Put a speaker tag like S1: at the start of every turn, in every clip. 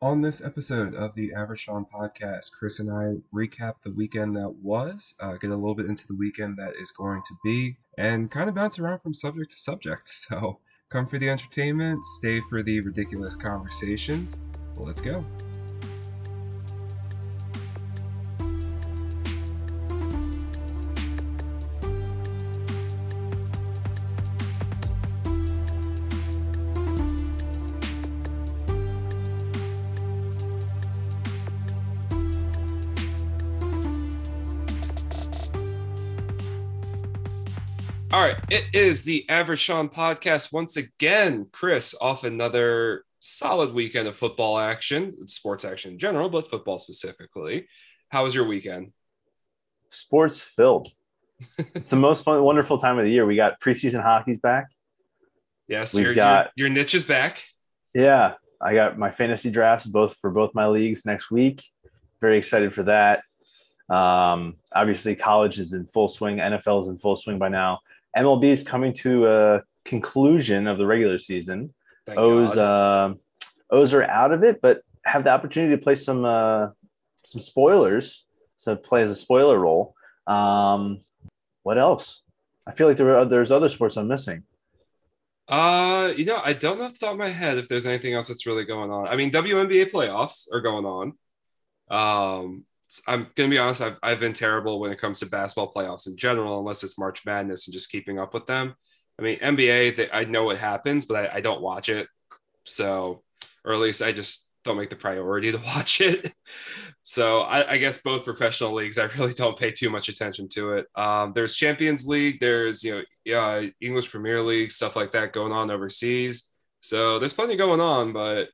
S1: On this episode of the Average Sean podcast, Chris and I recap the weekend that was, uh, get a little bit into the weekend that is going to be, and kind of bounce around from subject to subject. So come for the entertainment, stay for the ridiculous conversations. Well, let's go. It is the Average Sean podcast once again. Chris off another solid weekend of football action, sports action in general, but football specifically. How was your weekend?
S2: Sports filled. it's the most fun, wonderful time of the year. We got preseason hockey's back.
S1: Yes, we've your, got your, your niche is back.
S2: Yeah, I got my fantasy drafts both for both my leagues next week. Very excited for that. Um, obviously, college is in full swing. NFL is in full swing by now. MLB is coming to a conclusion of the regular season. Thank O's uh, O's are out of it, but have the opportunity to play some uh, some spoilers. So play as a spoiler role. Um, what else? I feel like there are, there's other sports I'm missing.
S1: Uh, you know, I don't know off the top of my head if there's anything else that's really going on. I mean, WNBA playoffs are going on. Um, I'm gonna be honest. I've I've been terrible when it comes to basketball playoffs in general, unless it's March Madness and just keeping up with them. I mean, NBA, they, I know what happens, but I, I don't watch it. So, or at least I just don't make the priority to watch it. So I, I, guess both professional leagues, I really don't pay too much attention to it. Um, there's Champions League, there's you know, yeah, English Premier League, stuff like that going on overseas. So there's plenty going on, but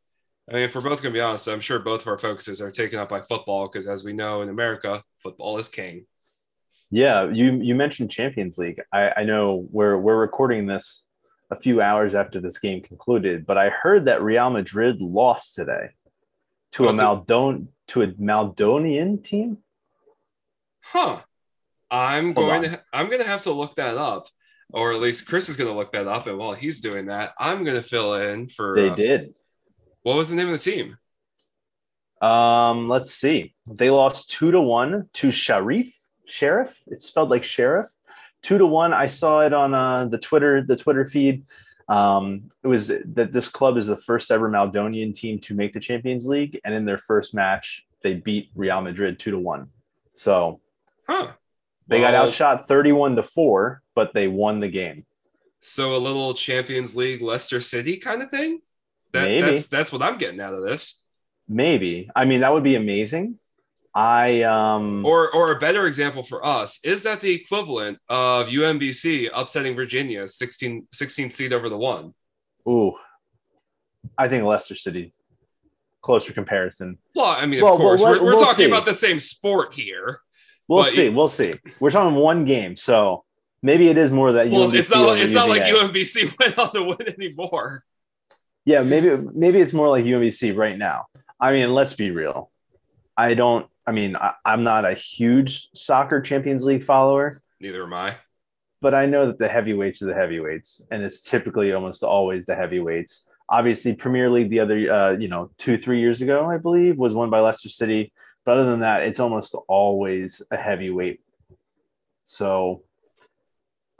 S1: I mean, if we're both going to be honest, I'm sure both of our focuses are taken up by football because, as we know in America, football is king.
S2: Yeah, you you mentioned Champions League. I, I know we're we're recording this a few hours after this game concluded, but I heard that Real Madrid lost today to What's a Maldon to a Maldonian team.
S1: Huh. I'm Hold going on. to I'm going to have to look that up, or at least Chris is going to look that up, and while he's doing that, I'm going to fill in for.
S2: They uh, did
S1: what was the name of the team?
S2: Um, let's see. They lost two to one to Sharif. Sheriff. It's spelled like sheriff. Two to one. I saw it on uh, the Twitter the Twitter feed. Um, it was that this club is the first ever Maldonian team to make the Champions League, and in their first match, they beat Real Madrid two to one. So,
S1: huh?
S2: They well, got outshot thirty-one to four, but they won the game.
S1: So a little Champions League Leicester City kind of thing. That, Maybe. That's that's what I'm getting out of this.
S2: Maybe. I mean, that would be amazing. I um
S1: or or a better example for us is that the equivalent of UMBC upsetting Virginia 16 16 seed over the one.
S2: Ooh. I think Leicester City closer comparison.
S1: Well, I mean, well, of course, we're, we're we'll talking see. about the same sport here.
S2: We'll see. We'll see. We're talking one game, so maybe it is more that.
S1: Well, UMBC it's not. It's not like UMBC went on to win anymore.
S2: Yeah, maybe maybe it's more like UMBC right now. I mean, let's be real. I don't. I mean, I, I'm not a huge soccer Champions League follower.
S1: Neither am I.
S2: But I know that the heavyweights are the heavyweights, and it's typically almost always the heavyweights. Obviously, Premier League the other, uh, you know, two three years ago, I believe, was won by Leicester City. But other than that, it's almost always a heavyweight. So,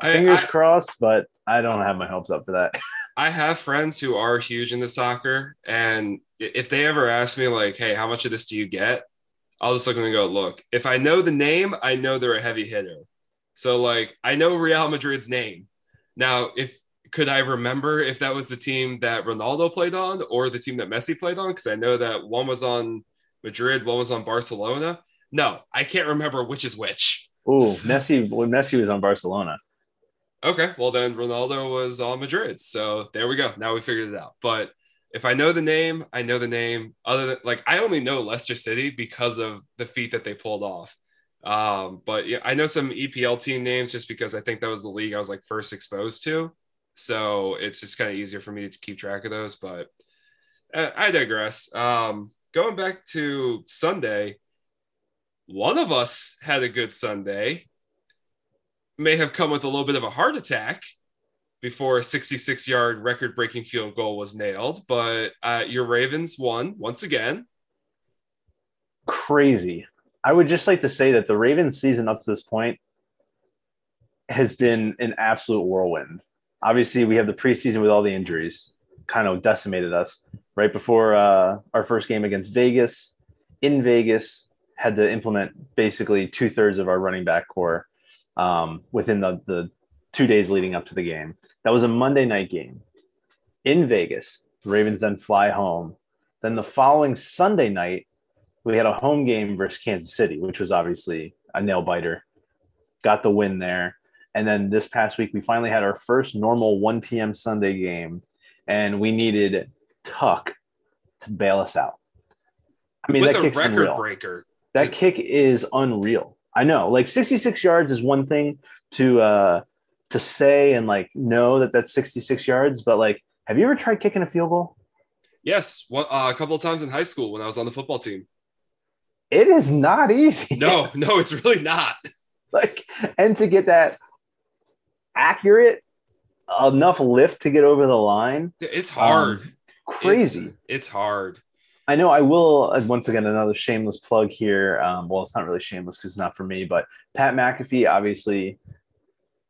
S2: I, fingers I, crossed, but I don't have my hopes up for that.
S1: I have friends who are huge into soccer, and if they ever ask me like, "Hey, how much of this do you get?" I'll just look at them and go, "Look, if I know the name, I know they're a heavy hitter. So like, I know Real Madrid's name. Now, if could I remember if that was the team that Ronaldo played on or the team that Messi played on? Because I know that one was on Madrid, one was on Barcelona. No, I can't remember which is which.
S2: Ooh, Messi when Messi was on Barcelona.
S1: Okay, well then Ronaldo was on Madrid, so there we go. Now we figured it out. But if I know the name, I know the name. Other than like, I only know Leicester City because of the feat that they pulled off. Um, but yeah, I know some EPL team names just because I think that was the league I was like first exposed to. So it's just kind of easier for me to keep track of those. But uh, I digress. Um, going back to Sunday, one of us had a good Sunday may have come with a little bit of a heart attack before a 66 yard record breaking field goal was nailed. But uh, your Ravens won once again.
S2: Crazy. I would just like to say that the Ravens season up to this point has been an absolute whirlwind. Obviously, we have the preseason with all the injuries, kind of decimated us right before uh, our first game against Vegas. In Vegas, had to implement basically two thirds of our running back corps um, within the, the two days leading up to the game. That was a Monday night game in Vegas. The Ravens then fly home. Then the following Sunday night, we had a home game versus Kansas City, which was obviously a nail biter. Got the win there. And then this past week, we finally had our first normal 1 p.m. Sunday game, and we needed Tuck to bail us out.
S1: I mean, With that kick's record unreal. breaker.
S2: That kick is unreal. I know, like 66 yards is one thing to uh to say and like know that that's 66 yards, but like, have you ever tried kicking a field goal?
S1: Yes, one, uh, a couple of times in high school when I was on the football team.
S2: It is not easy.
S1: No, no, it's really not.
S2: like, and to get that accurate enough lift to get over the line,
S1: it's hard. Um,
S2: crazy.
S1: It's, it's, hard.
S2: I know. I will uh, once again another shameless plug here. Um, well, it's not really shameless because it's not for me, but Pat McAfee, obviously,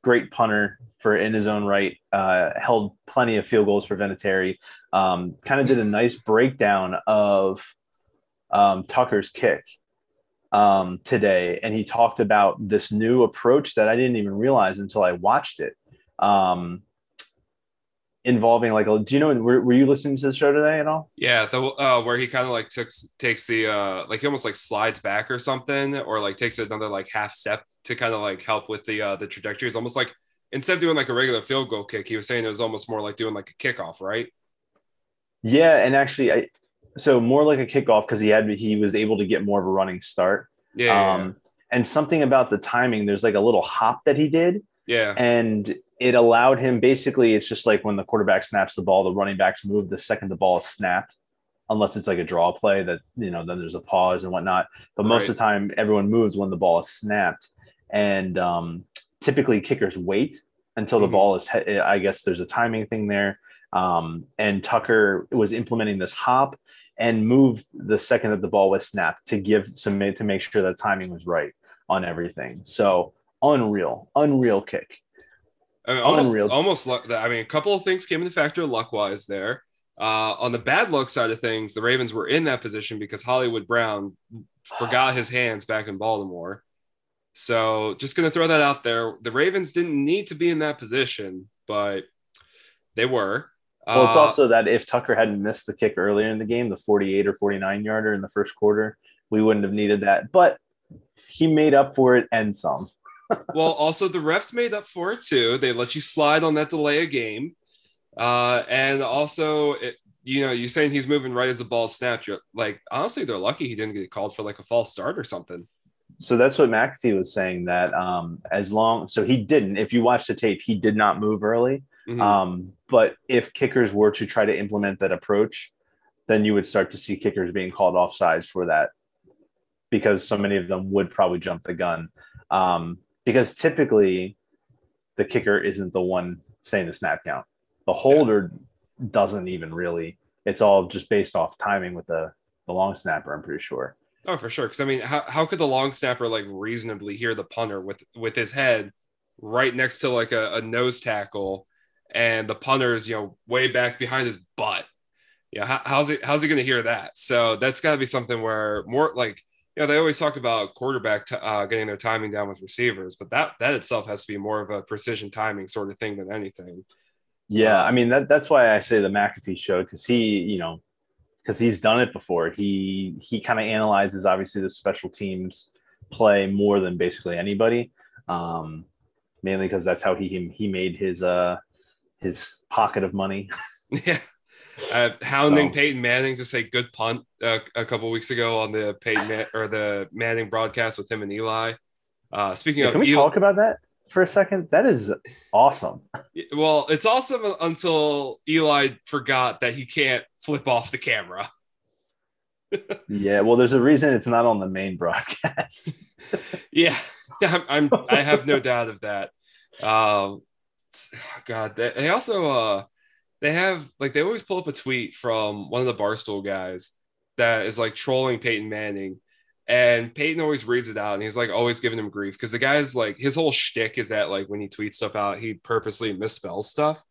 S2: great punter for in his own right. Uh, held plenty of field goals for Vinatieri. Um, kind of did a nice breakdown of um, Tucker's kick um, today, and he talked about this new approach that I didn't even realize until I watched it. Involving like, do you know? Were, were you listening to the show today at all?
S1: Yeah, the uh, where he kind of like takes takes the uh, like he almost like slides back or something, or like takes another like half step to kind of like help with the uh, the trajectory. It's almost like instead of doing like a regular field goal kick, he was saying it was almost more like doing like a kickoff, right?
S2: Yeah, and actually, I so more like a kickoff because he had he was able to get more of a running start.
S1: Yeah, um, yeah.
S2: And something about the timing, there's like a little hop that he did.
S1: Yeah.
S2: And it allowed him basically, it's just like when the quarterback snaps the ball, the running backs move the second the ball is snapped, unless it's like a draw play that, you know, then there's a pause and whatnot. But most right. of the time, everyone moves when the ball is snapped. And um, typically, kickers wait until the mm-hmm. ball is, I guess there's a timing thing there. Um, and Tucker was implementing this hop and move the second that the ball was snapped to give some to make sure that timing was right on everything. So unreal, unreal kick.
S1: I mean, almost, unreal. Almost luck. I mean, a couple of things came into factor luck wise there. Uh, on the bad luck side of things, the Ravens were in that position because Hollywood Brown forgot his hands back in Baltimore. So just going to throw that out there. The Ravens didn't need to be in that position, but they were.
S2: Well, it's uh, also that if Tucker hadn't missed the kick earlier in the game, the 48 or 49 yarder in the first quarter, we wouldn't have needed that. But he made up for it and some.
S1: Well, also the refs made up for it too. They let you slide on that delay a game. Uh, and also, it, you know, you're saying he's moving right as the ball snapped. You're like, honestly, they're lucky he didn't get called for like a false start or something.
S2: So that's what McAfee was saying that um, as long, so he didn't, if you watch the tape, he did not move early. Mm-hmm. Um, but if kickers were to try to implement that approach, then you would start to see kickers being called off sides for that because so many of them would probably jump the gun. Um, because typically the kicker isn't the one saying the snap count. The holder yeah. doesn't even really. It's all just based off timing with the, the long snapper, I'm pretty sure.
S1: Oh, for sure. Because I mean, how, how could the long snapper like reasonably hear the punter with with his head right next to like a, a nose tackle and the punter is you know way back behind his butt yeah how, how's it how's he going to hear that so that's got to be something where more like you know they always talk about quarterback t- uh, getting their timing down with receivers but that that itself has to be more of a precision timing sort of thing than anything
S2: yeah i mean that, that's why i say the mcafee show because he you know because he's done it before he he kind of analyzes obviously the special teams play more than basically anybody um mainly because that's how he he made his uh his pocket of money.
S1: yeah. Uh, hounding so. Peyton Manning to say good punt uh, a couple weeks ago on the Peyton Man- or the Manning broadcast with him and Eli. Uh, speaking yeah, of,
S2: can we Eli- talk about that for a second? That is awesome.
S1: Well, it's awesome until Eli forgot that he can't flip off the camera.
S2: yeah, well, there's a reason it's not on the main broadcast.
S1: yeah, I'm, I'm, i have no doubt of that. Um, God, they, they also uh they have like they always pull up a tweet from one of the Barstool guys that is like trolling Peyton Manning. And Peyton always reads it out and he's like always giving him grief because the guy's like his whole shtick is that like when he tweets stuff out, he purposely misspells stuff.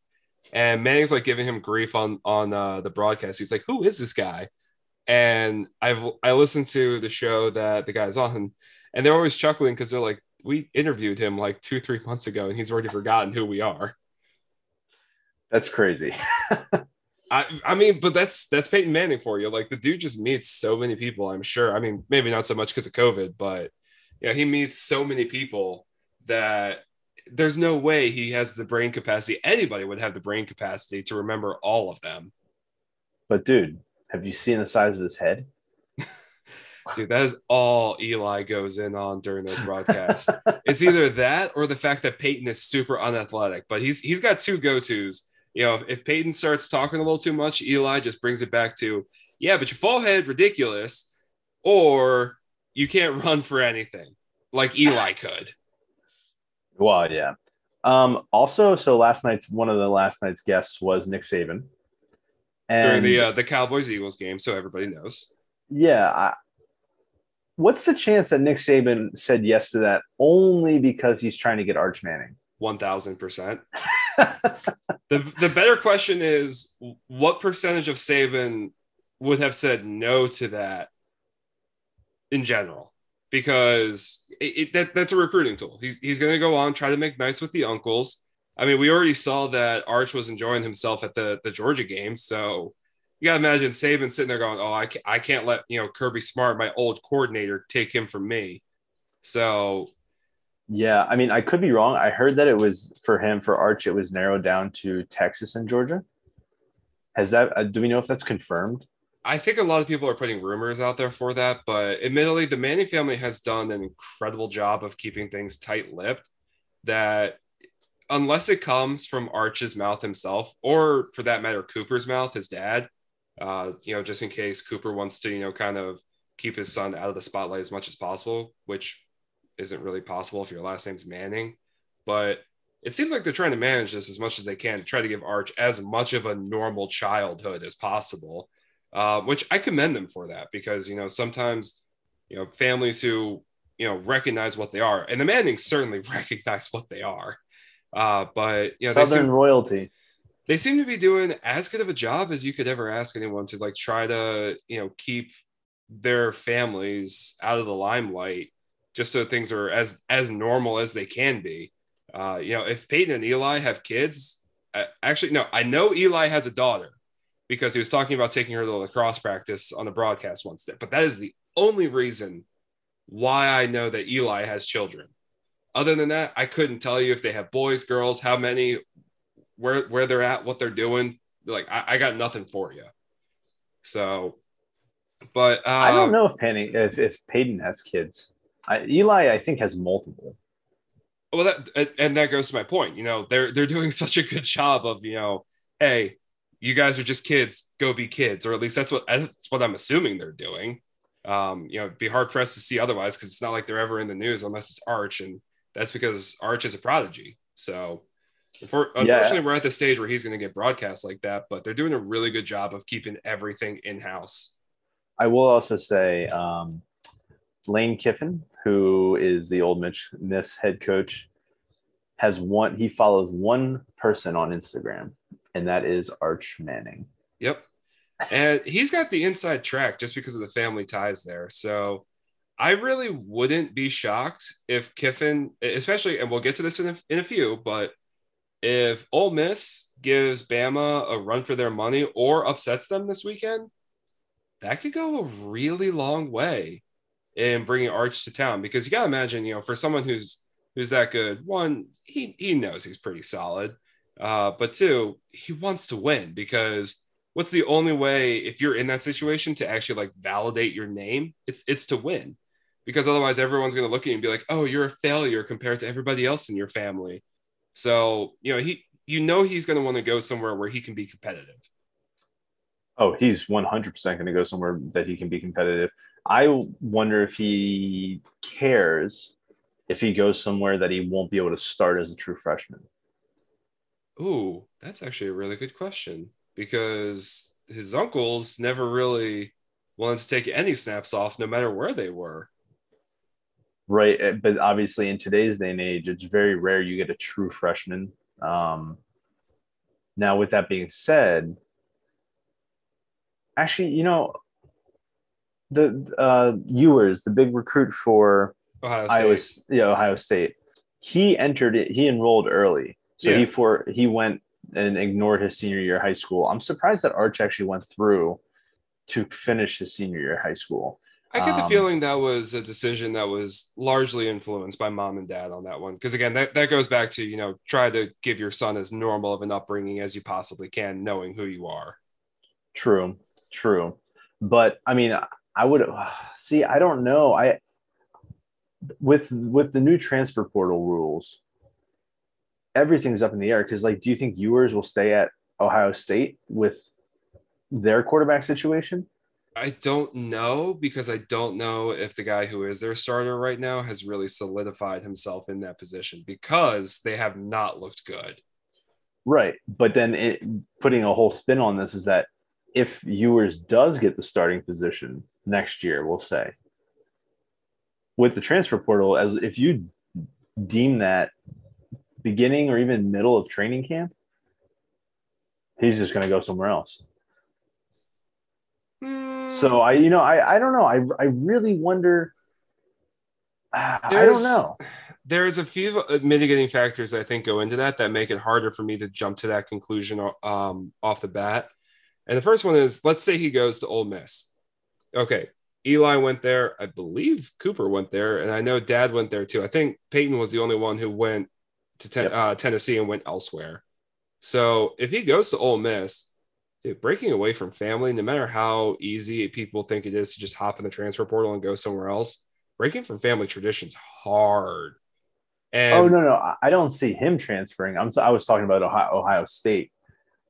S1: And Manning's like giving him grief on on uh, the broadcast. He's like, "Who is this guy?" And I've I listened to the show that the guy's on, and they're always chuckling because they're like, "We interviewed him like two three months ago, and he's already forgotten who we are."
S2: That's crazy.
S1: I, I mean, but that's that's Peyton Manning for you. Like the dude just meets so many people. I'm sure. I mean, maybe not so much because of COVID, but yeah, he meets so many people that there's no way he has the brain capacity. Anybody would have the brain capacity to remember all of them.
S2: But dude, have you seen the size of his head?
S1: dude, that is all Eli goes in on during those broadcasts. it's either that or the fact that Peyton is super unathletic. But he's he's got two go tos you know, if, if Peyton starts talking a little too much, Eli just brings it back to, yeah, but your fall head ridiculous, or you can't run for anything like Eli could.
S2: Well, yeah. Um, also, so last night's one of the last night's guests was Nick Saban.
S1: And during the uh, the Cowboys Eagles game, so everybody knows.
S2: Yeah, I, what's the chance that Nick Saban said yes to that only because he's trying to get Arch Manning?
S1: One thousand percent. the the better question is what percentage of Saban would have said no to that in general? Because it, it, that, that's a recruiting tool. He's, he's going to go on, try to make nice with the uncles. I mean, we already saw that Arch was enjoying himself at the, the Georgia game. So you got to imagine Saban sitting there going, Oh, I can't, I can't let, you know, Kirby Smart, my old coordinator, take him from me. So
S2: yeah, I mean, I could be wrong. I heard that it was for him for Arch. It was narrowed down to Texas and Georgia. Has that? Uh, do we know if that's confirmed?
S1: I think a lot of people are putting rumors out there for that, but admittedly, the Manning family has done an incredible job of keeping things tight-lipped. That unless it comes from Arch's mouth himself, or for that matter, Cooper's mouth, his dad, uh, you know, just in case Cooper wants to, you know, kind of keep his son out of the spotlight as much as possible, which isn't really possible if your last name's Manning. But it seems like they're trying to manage this as much as they can try to give Arch as much of a normal childhood as possible, uh, which I commend them for that because, you know, sometimes, you know, families who, you know, recognize what they are, and the Mannings certainly recognize what they are. Uh, but, you know,
S2: Southern
S1: seem,
S2: royalty.
S1: They seem to be doing as good of a job as you could ever ask anyone to like try to, you know, keep their families out of the limelight just so things are as as normal as they can be. Uh, you know, if Peyton and Eli have kids, uh, actually, no, I know Eli has a daughter because he was talking about taking her to lacrosse practice on the broadcast once. But that is the only reason why I know that Eli has children. Other than that, I couldn't tell you if they have boys, girls, how many, where where they're at, what they're doing. Like I, I got nothing for you. So, but
S2: I don't um, know if Penny if if Peyton has kids. I, Eli, I think, has multiple.
S1: Well, that and that goes to my point. You know, they're they're doing such a good job of you know, hey, you guys are just kids, go be kids, or at least that's what that's what I'm assuming they're doing. Um, you know, be hard pressed to see otherwise because it's not like they're ever in the news unless it's Arch, and that's because Arch is a prodigy. So, unfortunately, yeah. we're at the stage where he's going to get broadcast like that, but they're doing a really good job of keeping everything in house.
S2: I will also say, um, Lane Kiffin, who is the Ole Miss head coach, has one. He follows one person on Instagram, and that is Arch Manning.
S1: Yep, and he's got the inside track just because of the family ties there. So I really wouldn't be shocked if Kiffin, especially, and we'll get to this in a, in a few, but if Ole Miss gives Bama a run for their money or upsets them this weekend, that could go a really long way in bringing Arch to town because you got to imagine, you know, for someone who's who's that good, one he he knows he's pretty solid, uh, but two he wants to win because what's the only way if you're in that situation to actually like validate your name? It's it's to win because otherwise everyone's going to look at you and be like, oh, you're a failure compared to everybody else in your family. So you know he you know he's going to want to go somewhere where he can be competitive.
S2: Oh, he's 100% going to go somewhere that he can be competitive. I wonder if he cares if he goes somewhere that he won't be able to start as a true freshman.
S1: Ooh, that's actually a really good question because his uncles never really wanted to take any snaps off, no matter where they were.
S2: Right, eh, but obviously in today's day and age, it's very rare you get a true freshman. Um, now, with that being said, actually, you know, the uh, Ewers, the big recruit for
S1: Ohio State.
S2: Iowa, yeah, Ohio State, he entered it. He enrolled early, so
S1: Yeah.
S2: he for he went and ignored his senior year of high school. I'm surprised that Arch actually went through to finish his senior year of high school.
S1: I get the
S2: Um,
S1: feeling that was a decision that was largely influenced by mom and dad on that one. Because again, that, that goes back to, you know, try to give your son as normal of an upbringing as you possibly can, knowing who you are.
S2: True, true. But I mean, I would uh, see. I don't know. I with with the new transfer portal rules, everything's up in the air. Because like, do you think Ewers will stay at Ohio State with their quarterback situation?
S1: I don't know because I don't know if the guy who is their starter right now has really solidified himself in that position because they have not looked good.
S2: Right. But then it, putting a whole spin on this is that if Ewers does get the starting position next year, we'll say with the transfer portal, as if you deem that beginning or even middle of training camp, he's just going to go somewhere else.
S1: Hmm,
S2: So I, you know, I, I don't know. I, I really wonder. Ah, I don't know.
S1: there's a few mitigating factors I think go into that that make it harder for me to jump to that conclusion um, off the bat. And the first one is let's say he goes to Ole Miss. Okay, Eli went there. I believe Cooper went there, and I know Dad went there too. I think Peyton was the only one who went to ten,
S2: Yep.
S1: uh, Tennessee and went elsewhere. So if he goes to Ole Miss, dude, breaking away from family, no matter how easy people think it is to just hop in the transfer portal and go somewhere else, breaking from family tradition's hard. And
S2: oh no, no, I- don't see him transferring. I'm. I was talking about Ohio, Ohio State.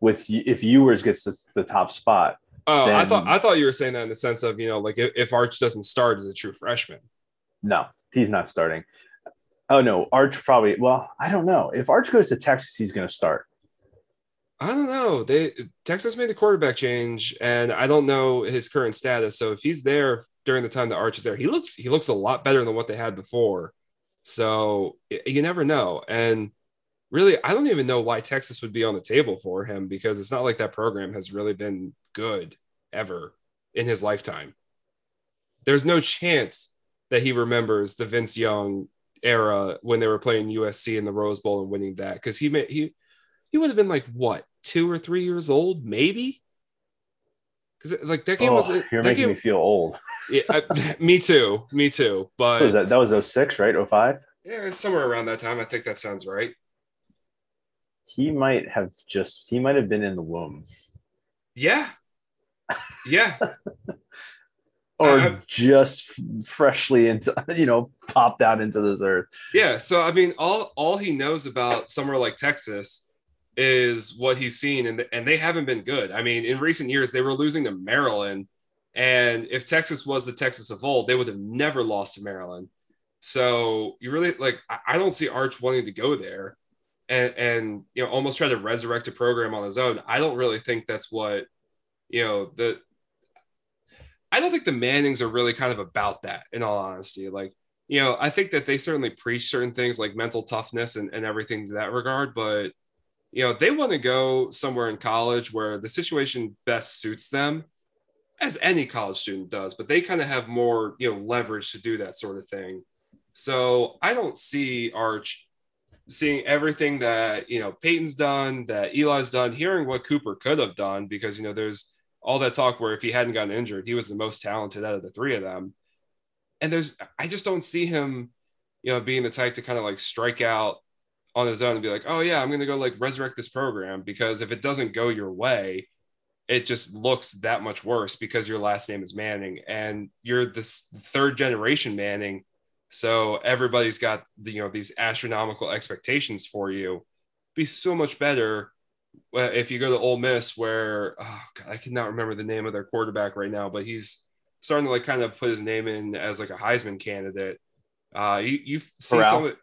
S2: With if Ewers gets the, the top spot,
S1: oh, I thought I thought you were saying that in the sense of you know like if, if Arch doesn't start as a true freshman.
S2: no, he's not starting. Oh no, Arch probably. Well, I don't know. If Arch goes to Texas, he's going to start.
S1: I don't know. They Texas made a quarterback change, and I don't know his current status. So if he's there during the time that Arch is there, he looks he looks a lot better than what they had before. So you never know. And really, I don't even know why Texas would be on the table for him because it's not like that program has really been good ever in his lifetime. There's no chance that he remembers the Vince Young era when they were playing USC in the Rose Bowl and winning that because he made he he would have been like what two or three years old maybe because like that game
S2: Oh,
S1: was
S2: you're
S1: that
S2: making
S1: game,
S2: me feel old.
S1: yeah, I- me too me too but
S2: was that? That was 06, right? 05?
S1: yeah somewhere around that time I think that sounds right
S2: He might have just. He might have been in the womb,
S1: yeah yeah
S2: or
S1: I-
S2: just freshly into. You know, popped out into this earth.
S1: Yeah, so I mean, all all he knows about somewhere like Texas is what he's seen, and and they haven't been good. I mean, in recent years, they were losing to Maryland, and if Texas was the Texas of old, they would have never lost to Maryland. So you really like, I- I don't see Arch wanting to go there, and and you know, almost try to resurrect a program on his own. I don't really think that's what you know the. I don't think the Mannings are really kind of about that, in all honesty. Like you know, I think that they certainly preach certain things like mental toughness and, and everything to that regard, but you know, they want to go somewhere in college where the situation best suits them, as any college student does, but they kind of have more, you know, leverage to do that sort of thing. So I don't see Arch seeing everything that, you know, Peyton's done, that Eli's done, hearing what Cooper could have done, because, you know, there's all that talk where if he hadn't gotten injured, he was the most talented out of the three of them and there's I just don't see him, you know, being the type to kind of like strike out on his own and be like, oh yeah, I'm gonna go like resurrect this program because if it doesn't go your way, it just looks that much worse because your last name is Manning and you're this third generation Manning. So everybody's got the, you know these astronomical expectations for you. Be so much better if you go to Ole Miss, where oh God, I cannot remember the name of their quarterback right now, but he's starting to like kind of put his name in as like a Heisman candidate. Uh, you you see
S2: Corral?
S1: some,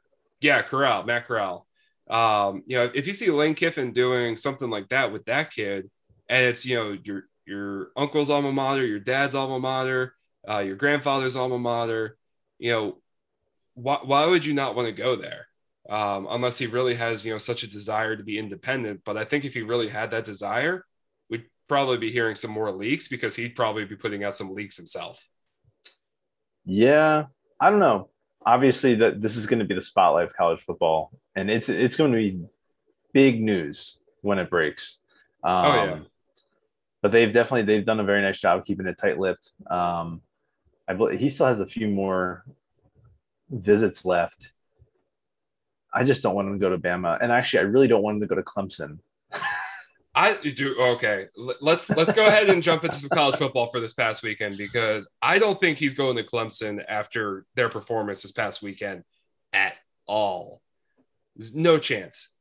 S1: yeah, Corral, Matt Corral. Um, you know, if you see Lane Kiffin doing something like that with that kid, and it's you know your your uncle's alma mater, your dad's alma mater, uh, your grandfather's alma mater, you know, why why would you not want to go there? Um, unless he really has you know such a desire to be independent. But I think if he really had that desire, we'd probably be hearing some more leaks because he'd probably be putting out some leaks himself.
S2: Yeah, I don't know. Obviously, that this is going to be the spotlight of college football, and it's it's going to be big news when it breaks. Um, oh yeah. But they've definitely they've done a very nice job keeping it tight-lipped. Um, I believe he still has a few more visits left. I just don't want him to go to Bama, and actually, I really don't want him to go to Clemson.
S1: I do okay. Let's let's go ahead and jump into some college football for this past weekend because I don't think he's going to Clemson after their performance this past weekend at all. There's no chance.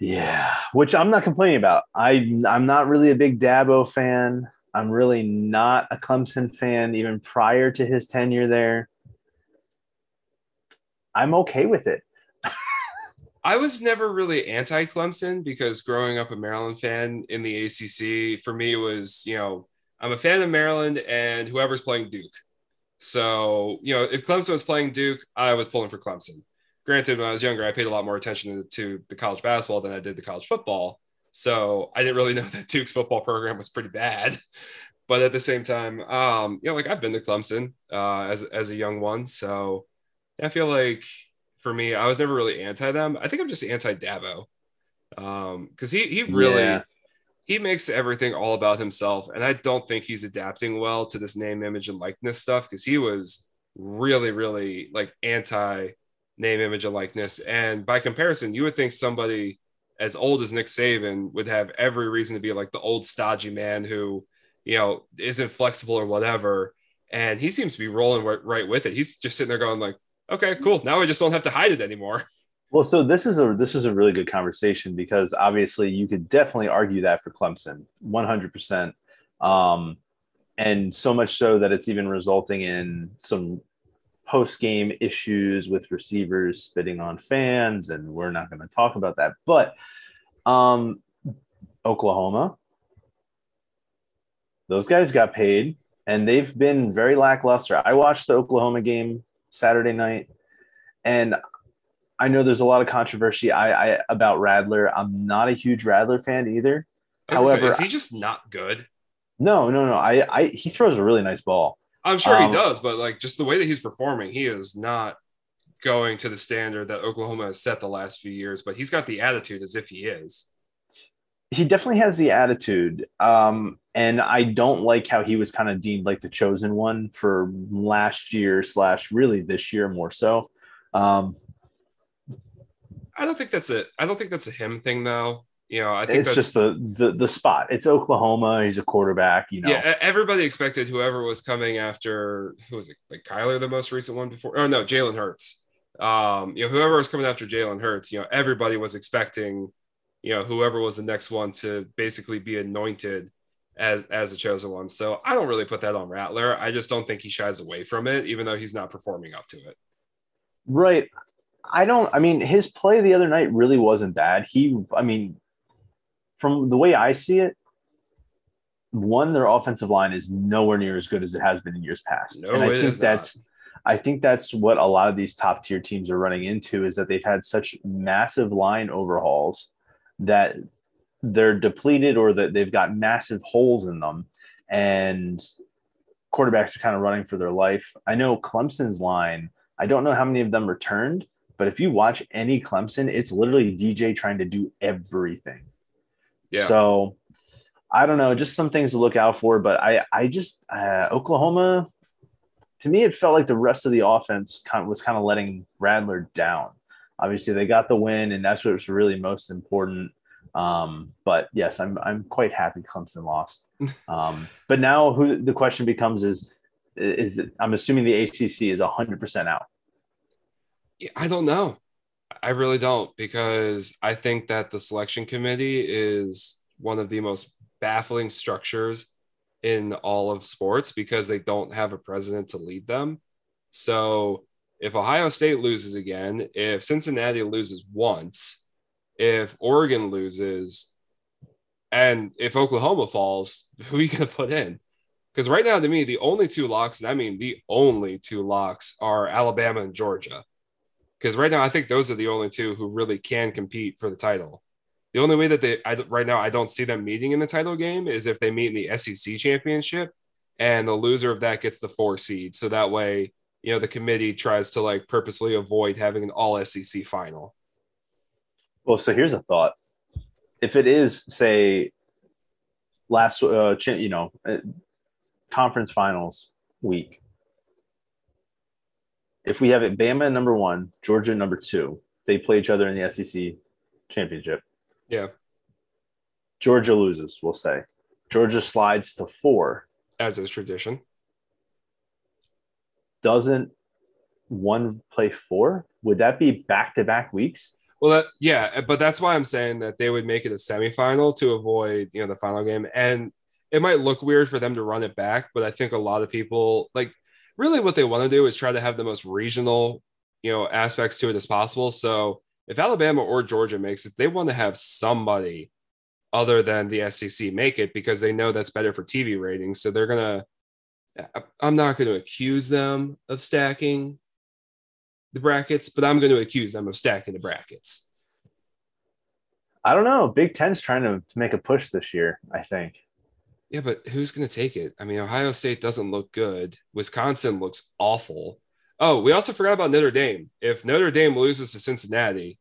S2: Yeah, which I'm not complaining about. I I'm not really a big Dabo fan. I'm really not a Clemson fan even prior to his tenure there. I'm okay with it.
S1: I was never really anti Clemson because growing up a Maryland fan in the ACC, for me, was, you know, I'm a fan of Maryland and whoever's playing Duke. So, you know, if Clemson was playing Duke, I was pulling for Clemson. Granted, when I was younger, I paid a lot more attention to the college basketball than I did the college football. So I didn't really know that Duke's football program was pretty bad. But at the same time, um, you know, like I've been to Clemson uh, as, as a young one. So I feel like for me. I was never really anti them. I think I'm just anti Dabo um, because he he really yeah. he makes everything all about himself, and I don't think he's adapting well to this name, image, and likeness stuff because he was really really like anti name, image, and likeness. And by comparison, you would think somebody as old as Nick Saban would have every reason to be like the old stodgy man who you know isn't flexible or whatever. And he seems to be rolling right, right with it. He's just sitting there going like, okay, cool. Now I just don't have to hide it anymore.
S2: Well, so this is a this is a really good conversation because obviously you could definitely argue that for Clemson, one hundred percent, um, and so much so that it's even resulting in some post game issues with receivers spitting on fans, and we're not going to talk about that. But um, Oklahoma, those guys got paid, and they've been very lackluster. I watched the Oklahoma game Saturday night, and I know there's a lot of controversy I, I about Rattler. I'm not a huge Rattler fan either.
S1: However, is he just not good?
S2: No, no, no. I, I he throws a really nice ball.
S1: I'm sure um, he does, but like just the way that he's performing, he is not going to the standard that Oklahoma has set the last few years. But he's got the attitude as if he is
S2: he definitely has the attitude. Um, and I don't like how he was kind of deemed like the chosen one for last year slash really this year more so. Um,
S1: I don't think that's it. I don't think that's a him thing though. You know, I think
S2: it's just the, the the spot. It's Oklahoma. He's a quarterback. You know,
S1: yeah. Everybody expected whoever was coming after who was it? Like Kyler, the most recent one before. Oh no, Jalen Hurts. Um, you know, whoever was coming after Jalen Hurts. You know, everybody was expecting you know whoever was the next one to basically be anointed as as a chosen one. So I don't really put that on Rattler. I just don't think he shies away from it, even though he's not performing up to it.
S2: Right. I don't. I mean, his play the other night really wasn't bad. He, I mean, from the way I see it, one, their offensive line is nowhere near as good as it has been in years past. No, and I think that's. Not. I think that's what a lot of these top tier teams are running into is that they've had such massive line overhauls that they're depleted or that they've got massive holes in them and quarterbacks are kind of running for their life. I know Clemson's line, I don't know how many of them returned, but if you watch any Clemson, it's literally DJ trying to do everything. Yeah. So I don't know, just some things to look out for. But I, I just uh, Oklahoma, to me, it felt like the rest of the offense kind of was kind of letting Rattler down. Obviously, they got the win, and that's what was really most important. Um, but yes, I'm I'm quite happy Clemson lost. Um, but now, who the question becomes is is that I'm assuming the ACC is 100 percent out.
S1: I don't know. I really don't because I think that the selection committee is one of the most baffling structures in all of sports because they don't have a president to lead them. So if Ohio State loses again, if Cincinnati loses once, if Oregon loses, and if Oklahoma falls, who are you going to put in? Because right now, to me, the only two locks, and I mean the only two locks, are Alabama and Georgia. Because right now, I think those are the only two who really can compete for the title. The only way that they, I, right now, I don't see them meeting in the title game is if they meet in the SEC championship, and the loser of that gets the four seed. So that way, you know, the committee tries to like purposely avoid having an all SEC final.
S2: Well, so here's a thought. If it is, say, last, uh, you know, uh, conference finals week, if we have it Bama number one, Georgia number two, they play each other in the SEC championship.
S1: Yeah.
S2: Georgia loses, we'll say. Georgia slides to four.
S1: As is tradition.
S2: Doesn't one play four? Would that be back to back weeks?
S1: Well, that, yeah, uh, but that's why I'm saying that they would make it a semifinal to avoid, you know, the final game. And it might look weird for them to run it back, but I think a lot of people like really what they want to do is try to have the most regional, you know, aspects to it as possible. So if Alabama or Georgia makes it, they want to have somebody other than the SEC make it because they know that's better for TV ratings. So they're gonna. I'm not going to accuse them of stacking the brackets, but I'm going to accuse them of stacking the brackets.
S2: I don't know. Big Ten's trying to, to make a push this year. I think.
S1: Yeah, but who's going to take it? I mean, Ohio State doesn't look good. Wisconsin looks awful. Oh, we also forgot about Notre Dame. If Notre Dame loses to Cincinnati,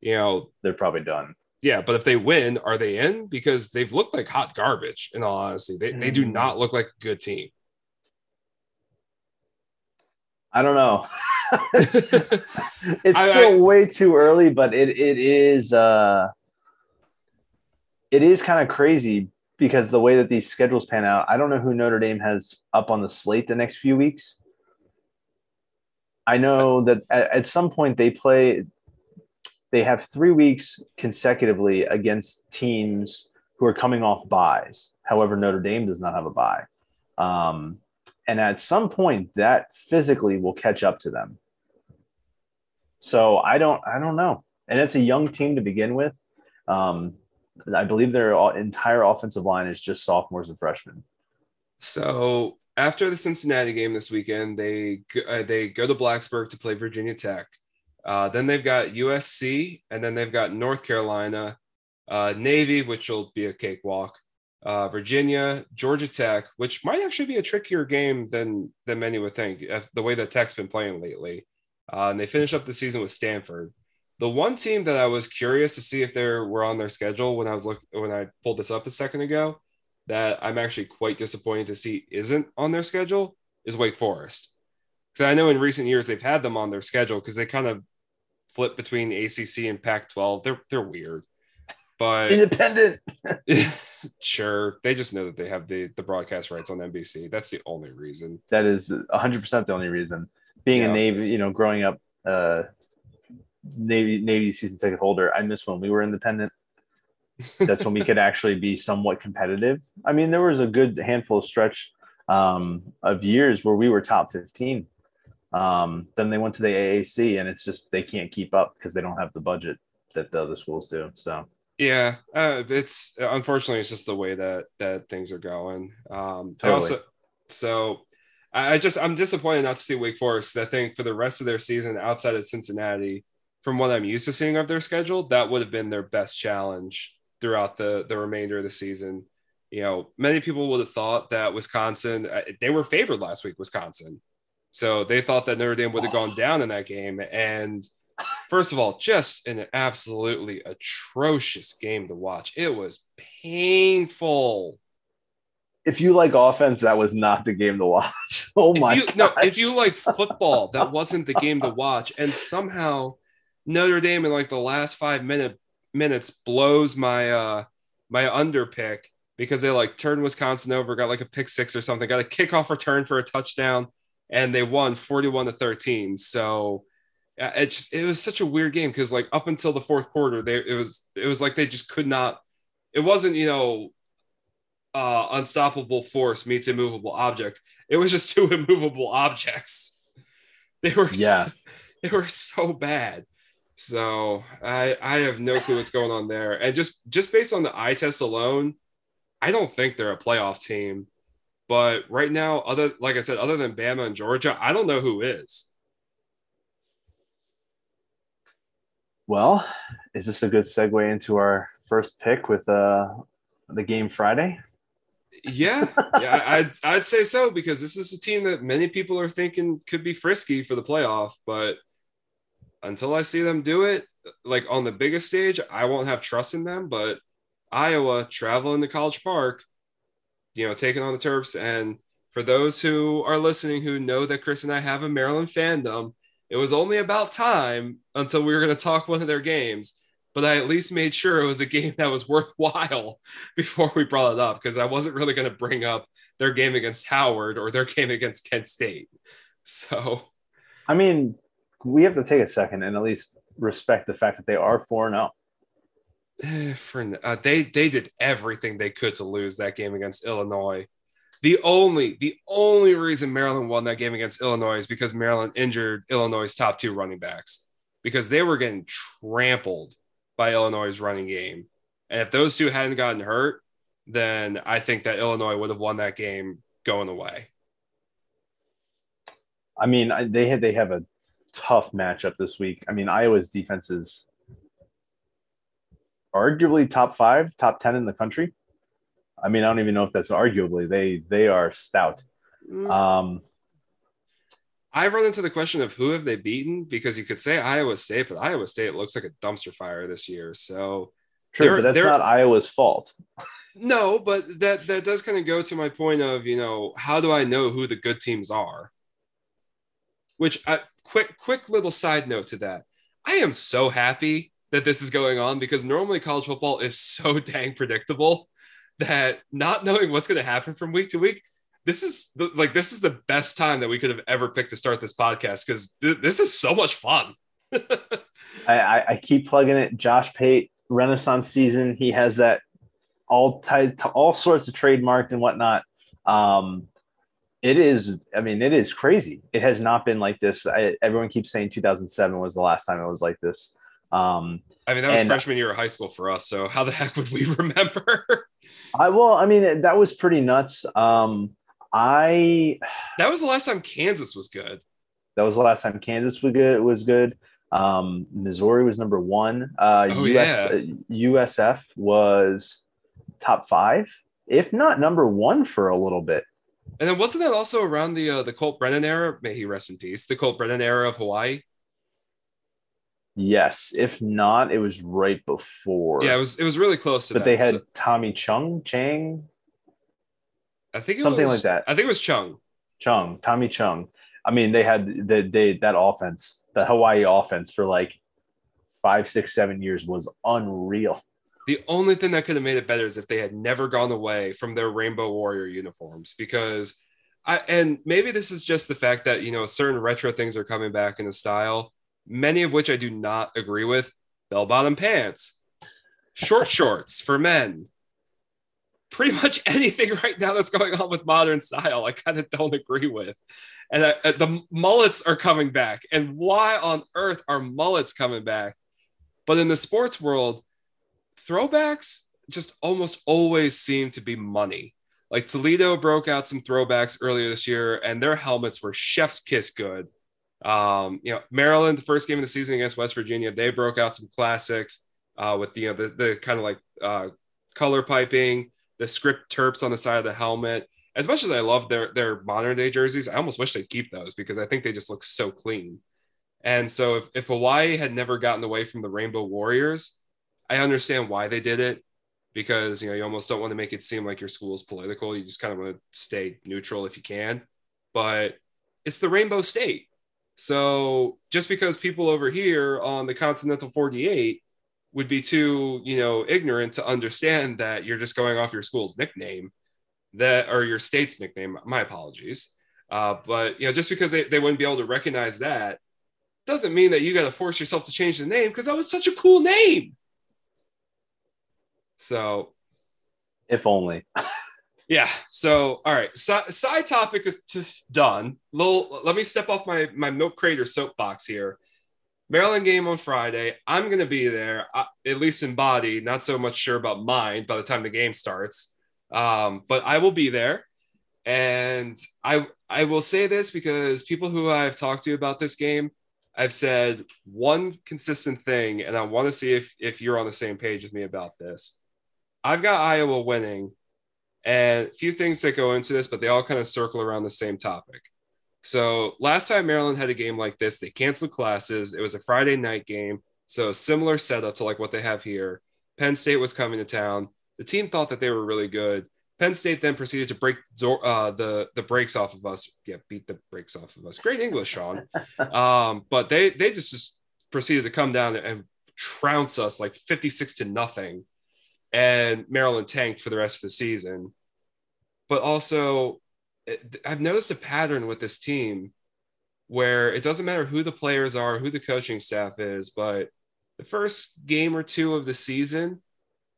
S1: you know,
S2: they're probably done.
S1: Yeah, but if they win, are they in? Because they've looked like hot garbage, in all honesty. They, mm. they do hmm. not look like a good team.
S2: I don't know. it's I, still I, way too early, but it it is uh it is kind of crazy because the way that these schedules pan out, I don't know who Notre Dame has up on the slate the next few weeks. I know that at, at some point they play, they have three weeks consecutively against teams who are coming off byes. However, Notre Dame does not have a bye. Um, and at some point, that physically will catch up to them. So I don't, I don't know. And it's a young team to begin with. Um, I believe their entire offensive line is just sophomores and freshmen.
S1: So after the Cincinnati game this weekend, they uh, they go to Blacksburg to play Virginia Tech. Uh, then they've got USC, and then they've got North Carolina, uh, Navy, which will be a cakewalk, uh, Virginia, Georgia Tech, which might actually be a trickier game than than many would think. The way that Tech's been playing lately, uh, and they finish up the season with Stanford. The one team that I was curious to see if they were on their schedule when I was looking when I pulled this up a second ago, that I'm actually quite disappointed to see isn't on their schedule is Wake Forest. Because I know in recent years they've had them on their schedule because they kind of flip between ACC and Pac-12. They're they're weird, but
S2: independent.
S1: sure, they just know that they have the the broadcast rights on NBC. That's the only reason.
S2: That is 100 percent the only reason. Being yeah. a Navy, you know, growing up uh, Navy Navy season ticket holder. I miss when we were independent. That's when we could actually be somewhat competitive. I mean, there was a good handful of stretch um, of years where we were top 15. Um, then they went to the AAC, and it's just they can't keep up because they don't have the budget that the other schools do. So
S1: yeah, uh, it's unfortunately it's just the way that that things are going. Um, totally. Also, so I, I just I'm disappointed not to see Wake Forest. I think for the rest of their season outside of Cincinnati, from what I'm used to seeing of their schedule, that would have been their best challenge throughout the the remainder of the season. You know, many people would have thought that Wisconsin uh, they were favored last week, Wisconsin. So they thought that Notre Dame would have gone down in that game. And first of all, just an absolutely atrocious game to watch. It was painful.
S2: If you like offense, that was not the game to watch. Oh my
S1: god! No, if you like football, that wasn't the game to watch. And somehow Notre Dame in like the last five minute minutes blows my uh my under pick because they like turned Wisconsin over, got like a pick six or something, got a kickoff return for a touchdown, and they won 41 to 13. So it just it was such a weird game because like up until the fourth quarter, they it was it was like they just could not. It wasn't you know uh unstoppable force meets immovable object. It was just two immovable objects. They were
S2: Yeah.
S1: so, they were so bad. So I I have no clue what's going on there. And just just based on the eye test alone, I don't think they're a playoff team. But right now, other like I said, other than Bama and Georgia, I don't know who is.
S2: Well, is this a good segue into our first pick with uh, the game Friday?
S1: Yeah, yeah, I'd I'd say so because this is a team that many people are thinking could be frisky for the playoff, but until I see them do it, like on the biggest stage, I won't have trust in them. But Iowa traveling to College Park, you know, taking on the Terps, and for those who are listening who know that Chris and I have a Maryland fandom, it was only about time until we were going to talk one of their games. But I at least made sure it was a game that was worthwhile before we brought it up because I wasn't really going to bring up their game against Howard or their game against Kent State. So,
S2: I mean, we have to take a second and at least respect the fact that they are 4 0.
S1: eh, for uh, they they did everything they could to lose that game against Illinois. The only the only reason Maryland won that game against Illinois is because Maryland injured Illinois' top two running backs because they were getting trampled by Illinois' running game. And if those two hadn't gotten hurt, then I think that Illinois would have won that game going away.
S2: I mean, they had they have a tough matchup this week. I mean, Iowa's defense is arguably top five, top ten in the country. I mean, I don't even know if that's arguably. They they are stout. Um,
S1: I run into the question of who have they beaten because you could say Iowa State, but Iowa State looks like a dumpster fire this year. So
S2: true,
S1: They're-
S2: but that's not Iowa's fault.
S1: no, but that that does kind of go to my point of you know how do I know who the good teams are? Which I, quick quick little side note to that, I am so happy that this is going on because normally college football is so dang predictable that not knowing what's going to happen from week to week this is the, like this is the best time that we could have ever picked to start this podcast because th- this is so much fun.
S2: I, I, I keep plugging it. Josh Pate Renaissance season. He has that all ties to all sorts of trademarked and whatnot. Um, it is. I mean, it is crazy. It has not been like this. I, everyone keeps saying 2007 was the last time it was like this. Um,
S1: I mean, that was
S2: And-
S1: freshman year of high school for us. So how the heck would we remember?
S2: I well, I mean, that was pretty nuts. Um, I
S1: that was the last time Kansas was good.
S2: that was the last time Kansas was good. Was good. Um, Missouri was number one. Uh,
S1: Oh,
S2: US, uh, USF was top five, if not number one for a little bit.
S1: And then wasn't that also around the uh, the Colt Brennan era? May he rest in peace. The Colt Brennan era of Hawaii.
S2: Yes, if not, it was right before.
S1: Yeah, it was it was really close to
S2: but
S1: that.
S2: they had
S1: So-
S2: Tommy Chung, Chang,
S1: I think it
S2: something
S1: was-
S2: like that.
S1: I think it was Chung.
S2: Chung, Tommy Chung. I mean, they had the they that offense, the Hawaii offense for like five, six, seven years was unreal.
S1: The only thing that could have made it better is if they had never gone away from their Rainbow Warrior uniforms because I and maybe this is just the fact that you know certain retro things are coming back in a style, many of which I do not agree with. Bell bottom pants, short shorts for men. Pretty much anything right now that's going on with modern style, I kind of don't agree with. And I, uh, the mullets are coming back. And why on earth are mullets coming back? But in the sports world, throwbacks just almost always seem to be money. Like Toledo broke out some throwbacks earlier this year, and their helmets were chef's kiss good. Um, you know, Maryland, the first game of the season against West Virginia, they broke out some classics uh, with you know the, the kind of like uh, color piping, the script terps on the side of the helmet. As much as I love their their modern day jerseys, I almost wish they'd keep those because I think they just look so clean. And so if, if Hawaii had never gotten away from the Rainbow Warriors, I understand why they did it because you know you almost don't want to make it seem like your school is political. You just kind of want to stay neutral if you can. But it's the Rainbow State. So just because people over here on the Continental 48 would be too, you know, ignorant to understand that you're just going off your school's nickname, that or your state's nickname. My apologies. Uh, but you know, just because they, they wouldn't be able to recognize that doesn't mean that you got to force yourself to change the name because that was such a cool name. So
S2: If only.
S1: Yeah. So, all right. Si- side topic is t- done. Little, let me step off my my milk crater soapbox here. Maryland game on Friday. I'm going to be there, uh, at least in body. Not so much sure about mind by the time the game starts, um, but I will be there. And I I will say this because people who I've talked to about this game, I've said one consistent thing, and I want to see if if you're on the same page with me about this. I've got Iowa winning, and a few things that go into this, but they all kind of circle around the same topic. So last time Maryland had a game like this, they canceled classes. It was a Friday night game, so similar setup to like what they have here. Penn State was coming to town. The team thought that they were really good. Penn State then proceeded to break uh, the the brakes off of us. Yeah, beat the brakes off of us. Great English, Sean. um, but they they just, just proceeded to come down and trounce us like 56 to nothing. And Maryland tanked for the rest of the season. But also, I've noticed a pattern with this team where it doesn't matter who the players are, who the coaching staff is, but the first game or two of the season,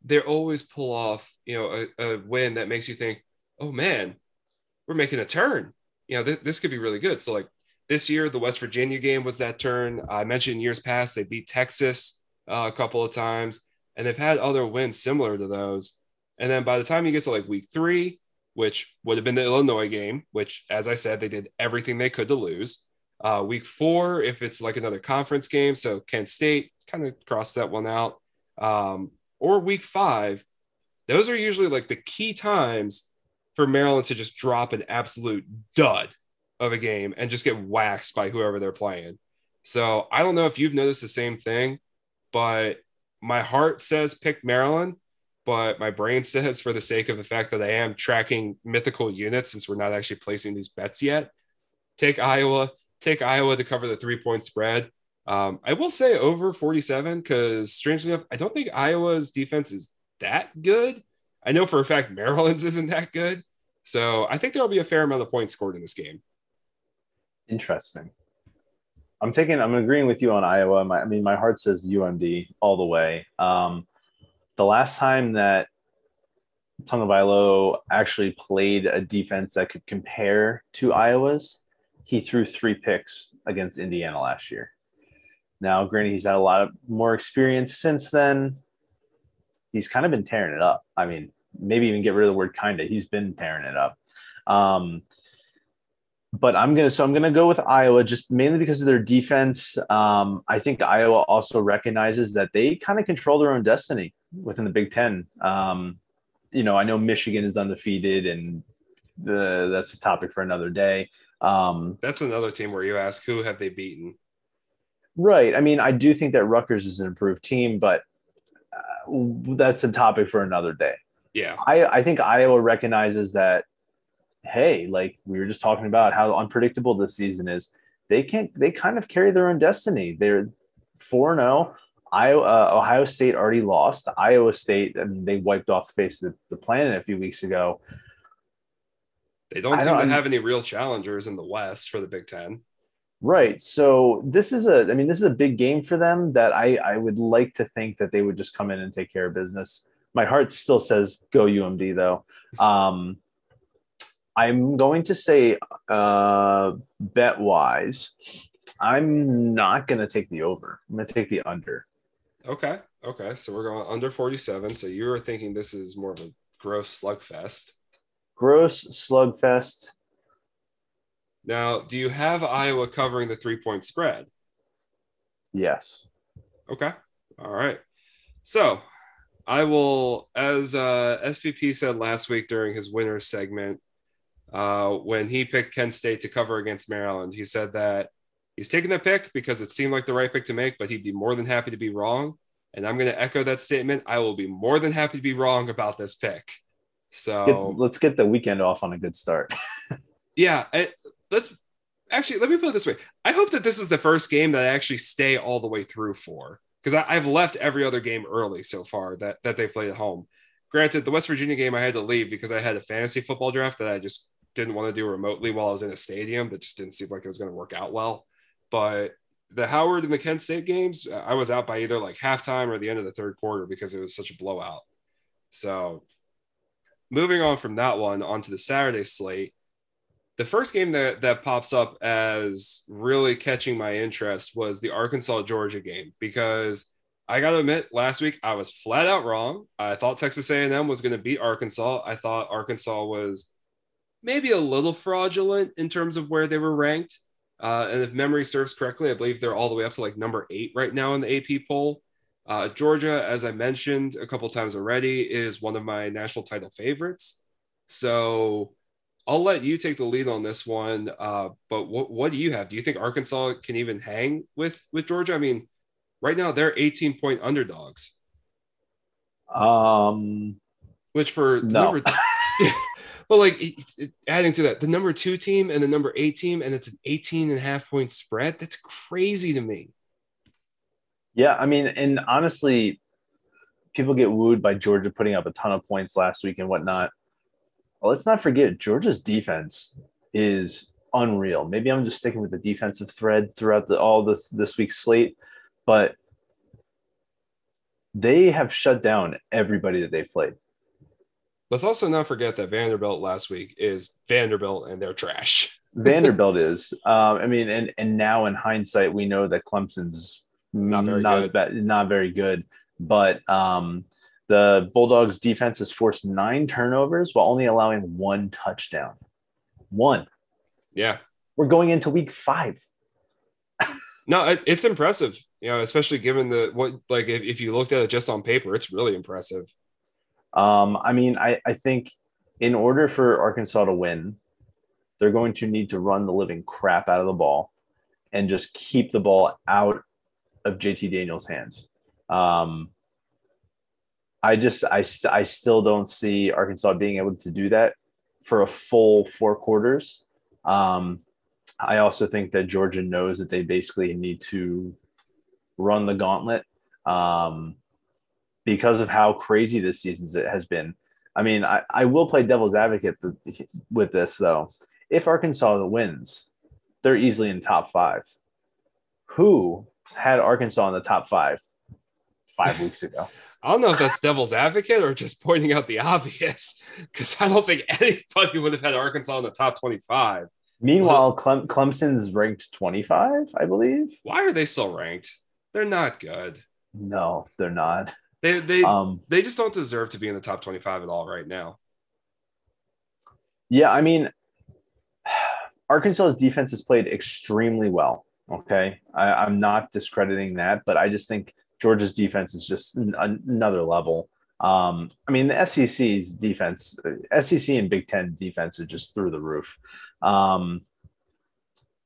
S1: they always pull off, you know, a, a, win that makes you think, oh man, we're making a turn. You know, th- this could be really good. So like this year, the West Virginia game was that turn. I mentioned years past, they beat Texas uh, a couple of times, and they've had other wins similar to those. And then by the time you get to like week three, which would have been the Illinois game, which, as I said, they did everything they could to lose. Uh, week four, if it's like another conference game, so Kent State kind of crossed that one out. Um, or week five, those are usually like the key times for Maryland to just drop an absolute dud of a game and just get waxed by whoever they're playing. So I don't know if you've noticed the same thing, but my heart says pick Maryland, but my brain says for the sake of the fact that I am tracking mythical units since we're not actually placing these bets yet, take Iowa, take Iowa to cover the three point spread. Um, I will say over 47 because strangely enough, I don't think Iowa's defense is that good. I know for a fact Maryland's isn't that good. So I think there'll be a fair amount of points scored in this game.
S2: Interesting. I'm taking, I'm agreeing with you on Iowa. My, I mean, my heart says UMD all the way. Um, the last time that Tagovailoa actually played a defense that could compare to Iowa's, he threw three picks against Indiana last year. Now, granted, he's had a lot of more experience since then. He's kind of been tearing it up. I mean, maybe even get rid of the word kind of. He's been tearing it up. Um, but I'm gonna so I'm gonna go with Iowa just mainly because of their defense. Um, I think Iowa also recognizes that they kind of control their own destiny within the Big Ten. Um, you know, I know Michigan is undefeated, and the, that's a topic for another day. Um,
S1: that's another team where you ask who have they beaten.
S2: Right. I mean, I do think that Rutgers is an improved team, but uh, that's a topic for another day.
S1: Yeah.
S2: I, I think Iowa recognizes that, hey, like we were just talking about how unpredictable this season is. They can't, they kind of carry their own destiny. They're 4 0. Iowa, uh, Ohio State already lost. Iowa State, I mean, they wiped off the face of the, the planet a few weeks ago.
S1: They don't seem don't, to have any real challengers in the West for the Big Ten.
S2: Right. So this is a, I mean, this is a big game for them that I, I would like to think that they would just come in and take care of business. My heart still says go UMD though. Um, I'm going to say uh, bet wise, I'm not going to take the over. I'm going to take the under.
S1: Okay. Okay. So we're going under 47. So you were thinking this is more of a gross slugfest.
S2: Gross slugfest.
S1: Now, do you have Iowa covering the three point spread?
S2: Yes.
S1: Okay. All right. So I will, as uh, SVP said last week during his winners segment, uh, when he picked Kent State to cover against Maryland, he said that he's taking the pick because it seemed like the right pick to make, but he'd be more than happy to be wrong. And I'm going to echo that statement. I will be more than happy to be wrong about this pick. So
S2: get, let's get the weekend off on a good start.
S1: yeah. It, let's actually let me put it this way. I hope that this is the first game that I actually stay all the way through for because I've left every other game early so far that that they played at home. Granted, the West Virginia game I had to leave because I had a fantasy football draft that I just didn't want to do remotely while I was in a stadium. That just didn't seem like it was going to work out well. But the Howard and the Kent State games, I was out by either like halftime or the end of the third quarter because it was such a blowout. So moving on from that one onto the Saturday slate, the first game that that pops up as really catching my interest was the Arkansas Georgia game because I got to admit last week I was flat out wrong. I thought Texas A&M was going to beat Arkansas. I thought Arkansas was maybe a little fraudulent in terms of where they were ranked. Uh, and if memory serves correctly, I believe they're all the way up to like number eight right now in the AP poll. Uh, Georgia, as I mentioned a couple times already, is one of my national title favorites. So I'll let you take the lead on this one. Uh, but what what do you have? Do you think Arkansas can even hang with with Georgia? I mean, right now they're 18 point underdogs.
S2: Um,
S1: which for
S2: no.
S1: number, but like adding to that, the number two team and the number eight team, and it's an 18 and a half point spread. That's crazy to me.
S2: Yeah, I mean, and honestly, people get wooed by Georgia putting up a ton of points last week and whatnot. Well, let's not forget Georgia's defense is unreal. Maybe I'm just sticking with the defensive thread throughout the, all this this week's slate, but they have shut down everybody that they've played.
S1: Let's also not forget that Vanderbilt last week is Vanderbilt and they're trash.
S2: Vanderbilt is. Um, I mean, and and now in hindsight, we know that Clemson's
S1: not very
S2: not
S1: good.
S2: as bad, not very good. But um, the Bulldogs defense has forced nine turnovers while only allowing one touchdown. One.
S1: Yeah.
S2: We're going into week five.
S1: no, it, it's impressive. You know, especially given the what like if, if you looked at it just on paper, it's really impressive.
S2: Um, I mean, I, I think in order for Arkansas to win, they're going to need to run the living crap out of the ball and just keep the ball out of JT Daniels' hands. Um, I just I, I still don't see Arkansas being able to do that for a full four quarters. Um, I also think that Georgia knows that they basically need to run the gauntlet um, because of how crazy this season has been. I mean, I, I will play devil's advocate with this though. If Arkansas wins, they're easily in top five. Who had Arkansas in the top five five weeks ago?
S1: I don't know if that's devil's advocate or just pointing out the obvious, because I don't think anybody would have had Arkansas in the top 25.
S2: Meanwhile, Clem- Clemson's ranked 25, I believe.
S1: Why are they still ranked? They're not good.
S2: No, they're not.
S1: They they
S2: Um,
S1: they just don't deserve to be in the top 25 at all right now.
S2: yeah, I mean, Arkansas's defense has played extremely well. Okay. I, I'm not discrediting that, but I just think Georgia's defense is just n- another level. Um, I mean, the SEC's defense, SEC and Big Ten defense are just through the roof. Um,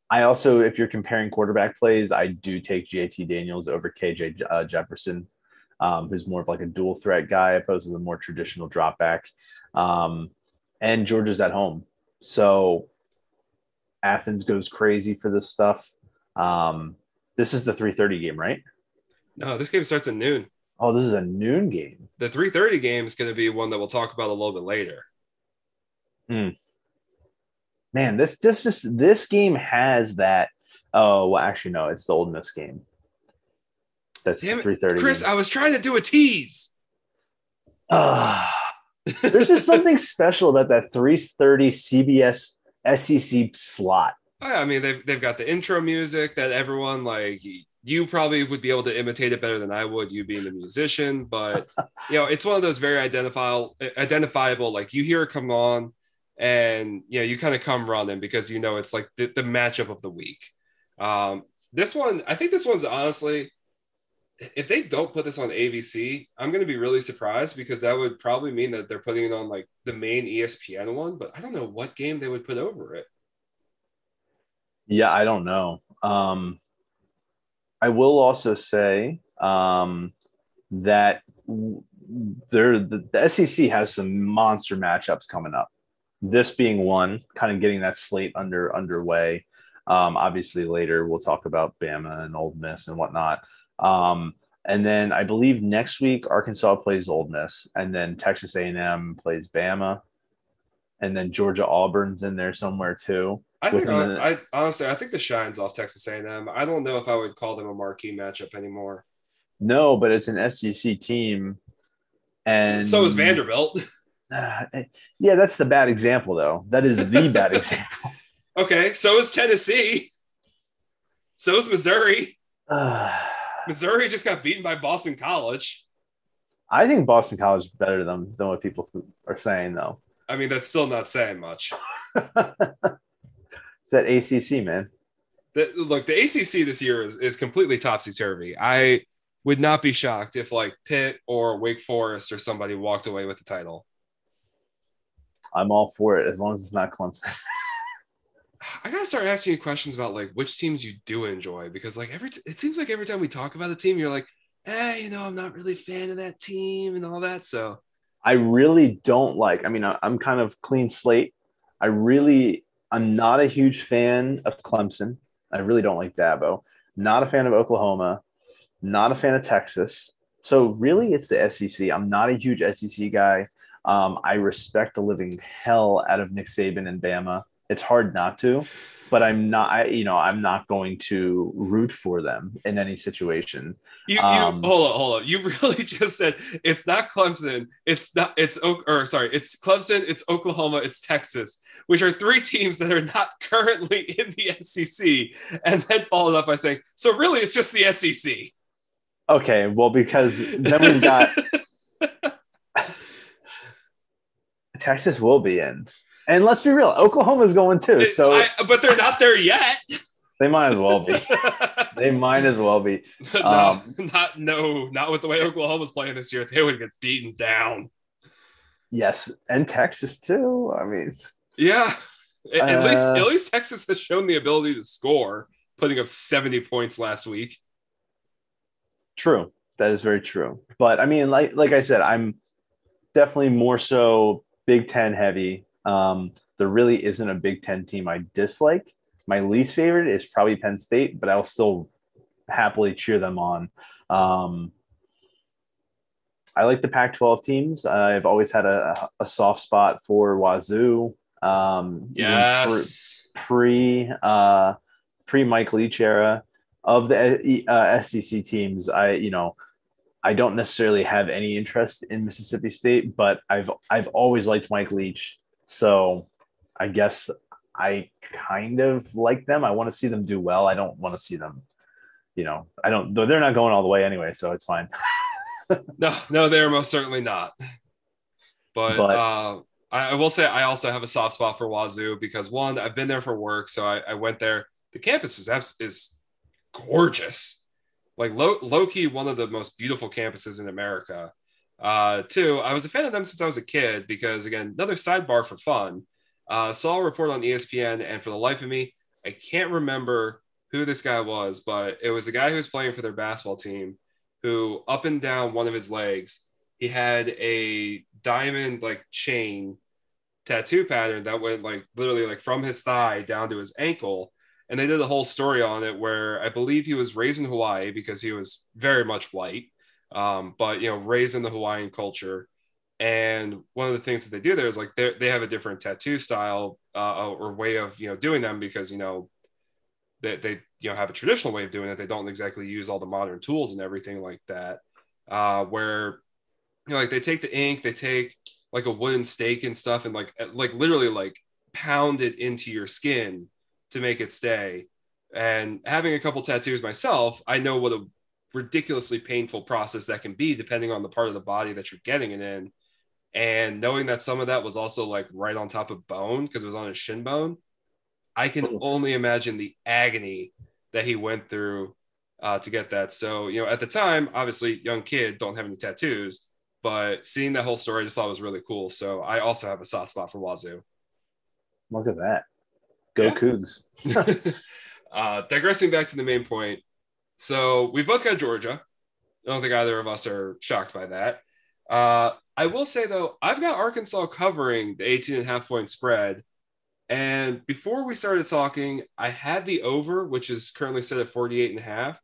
S2: I also, if you're comparing quarterback plays, I do take JT Daniels over KJ uh, Jefferson, um, who's more of like a dual threat guy opposed to the more traditional drop back. Um, and Georgia's at home. So Athens goes crazy for this stuff. Um, this is the 3:30 game, right?
S1: No, this game starts at noon.
S2: Oh, this is a noon game.
S1: The 3:30 game is going to be one that we'll talk about a little bit later.
S2: Man, this this just this game has that. Oh, well, actually, no, it's the Ole Miss game. That's
S1: Damn
S2: 3:30.
S1: Chris. I was trying to do a tease.
S2: Ah, there's just something special about that 3:30 CBS SEC slot.
S1: Oh, I mean, they've they've got the intro music that everyone like. You probably would be able to imitate it better than I would, you being a musician. But you know, it's one of those very identifiable, identifiable. Like you hear it come on, and you know, you kind of come running because you know it's like the, the matchup of the week. Um, this one, I think this one's honestly, if they don't put this on ABC, I'm going to be really surprised because that would probably mean that they're putting it on like the main ESPN one. But I don't know what game they would put over it.
S2: Yeah, I don't know. Um, I will also say um, that there the, the SEC has some monster matchups coming up. This being one, kind of getting that slate under underway. Um, obviously, later we'll talk about Bama and Ole Miss and whatnot. Um, and then I believe next week Arkansas plays Ole Miss, and then Texas A&M plays Bama, and then Georgia Auburn's in there somewhere too.
S1: I think
S2: the-
S1: I honestly I think the shine's off Texas A&M. I don't know if I would call them a marquee matchup anymore.
S2: No, but it's an SEC team, and
S1: so is Vanderbilt.
S2: Uh, yeah, that's the bad example, though. That is the bad example.
S1: Okay, so is Tennessee. So is Missouri.
S2: Uh,
S1: Missouri just got beaten by Boston College.
S2: I think Boston College is better than, than what people are saying, though.
S1: I mean, that's still not saying much.
S2: it's that ACC, man.
S1: The, look, the ACC this year is, is completely topsy turvy. I would not be shocked if like Pitt or Wake Forest or somebody walked away with the title.
S2: I'm all for it as long as it's not Clemson.
S1: I gotta start asking you questions about like which teams you do enjoy because like every t- it seems like every time we talk about a team, you're like, hey, you know, I'm not really a fan of that team and all that. So
S2: I really don't like. I mean, I'm kind of clean slate. I really, I'm not a huge fan of Clemson. I really don't like Dabo. Not a fan of Oklahoma. Not a fan of Texas. So really, it's the SEC. I'm not a huge SEC guy. Um, I respect the living hell out of Nick Saban and Bama. It's hard not to, but I'm not. I, you know, I'm not going to root for them in any situation.
S1: You, you um, hold on, hold on. You really just said it's not Clemson. It's not. It's or sorry, it's Clemson. It's Oklahoma. It's Texas, which are three teams that are not currently in the SEC, and then followed up by saying, so really, it's just the SEC.
S2: Okay, well, because then we've got Texas will be in. And let's be real, Oklahoma's going too. So,
S1: I, but they're not there yet.
S2: They might as well be. they might as well be.
S1: Um, no, not no, not with the way Oklahoma's playing this year. They would get beaten down.
S2: Yes, and Texas too. I mean,
S1: yeah. At, uh, least at least Texas has shown the ability to score, putting up seventy points last week.
S2: True, that is very true. But I mean, like like I said, I'm definitely more so Big Ten heavy. Um, there really isn't a Big Ten team I dislike. My least favorite is probably Penn State, but I'll still happily cheer them on. Um, I like the Pac 12 teams. I've always had a, a soft spot for Wazoo. Um,
S1: yes.
S2: Pre uh, pre Mike Leach era of the uh, SEC teams, I you know I don't necessarily have any interest in Mississippi State, but I've I've always liked Mike Leach, so I guess I kind of like them. I want to see them do well. I don't want to see them, you know, I don't. Though they're not going all the way anyway, so it's fine.
S1: no, no, they're most certainly not. But, but uh, I, I, will say I also have a soft spot for Wazoo because one, I've been there for work, so I, I went there. The campus is is gorgeous like low, low key one of the most beautiful campuses in America. Uh, two, I was a fan of them since I was a kid because again, another sidebar for fun. Uh, saw a report on ESPN, and for the life of me, I can't remember who this guy was, but it was a guy who was playing for their basketball team who up and down one of his legs, he had a diamond like chain tattoo pattern that went like literally like from his thigh down to his ankle and they did a whole story on it where I believe he was raised in Hawaii because he was very much white, um, but you know, raised in the Hawaiian culture. And one of the things that they do there is like they they have a different tattoo style uh, or way of you know doing them because you know they, they you know have a traditional way of doing it. They don't exactly use all the modern tools and everything like that. Uh, where you know, like they take the ink, they take like a wooden stake and stuff, and like like literally like pound it into your skin to make it stay. And having a couple tattoos myself, I know what a ridiculously painful process that can be depending on the part of the body that you're getting it in. And knowing that some of that was also like right on top of bone because it was on his shin bone, I can Oof. only imagine the agony that he went through uh, to get that. So, you know, at the time, obviously, young kid, don't have any tattoos, but seeing that whole story, I just thought was really cool. So, I also have a soft spot for Wazoo.
S2: Look at that. Go yeah. Cougs.
S1: uh, digressing back to the main point. So we've both got Georgia. I don't think either of us are shocked by that. Uh, I will say though, I've got Arkansas covering the 18 and a half point spread. And before we started talking, I had the over, which is currently set at 48 and a half.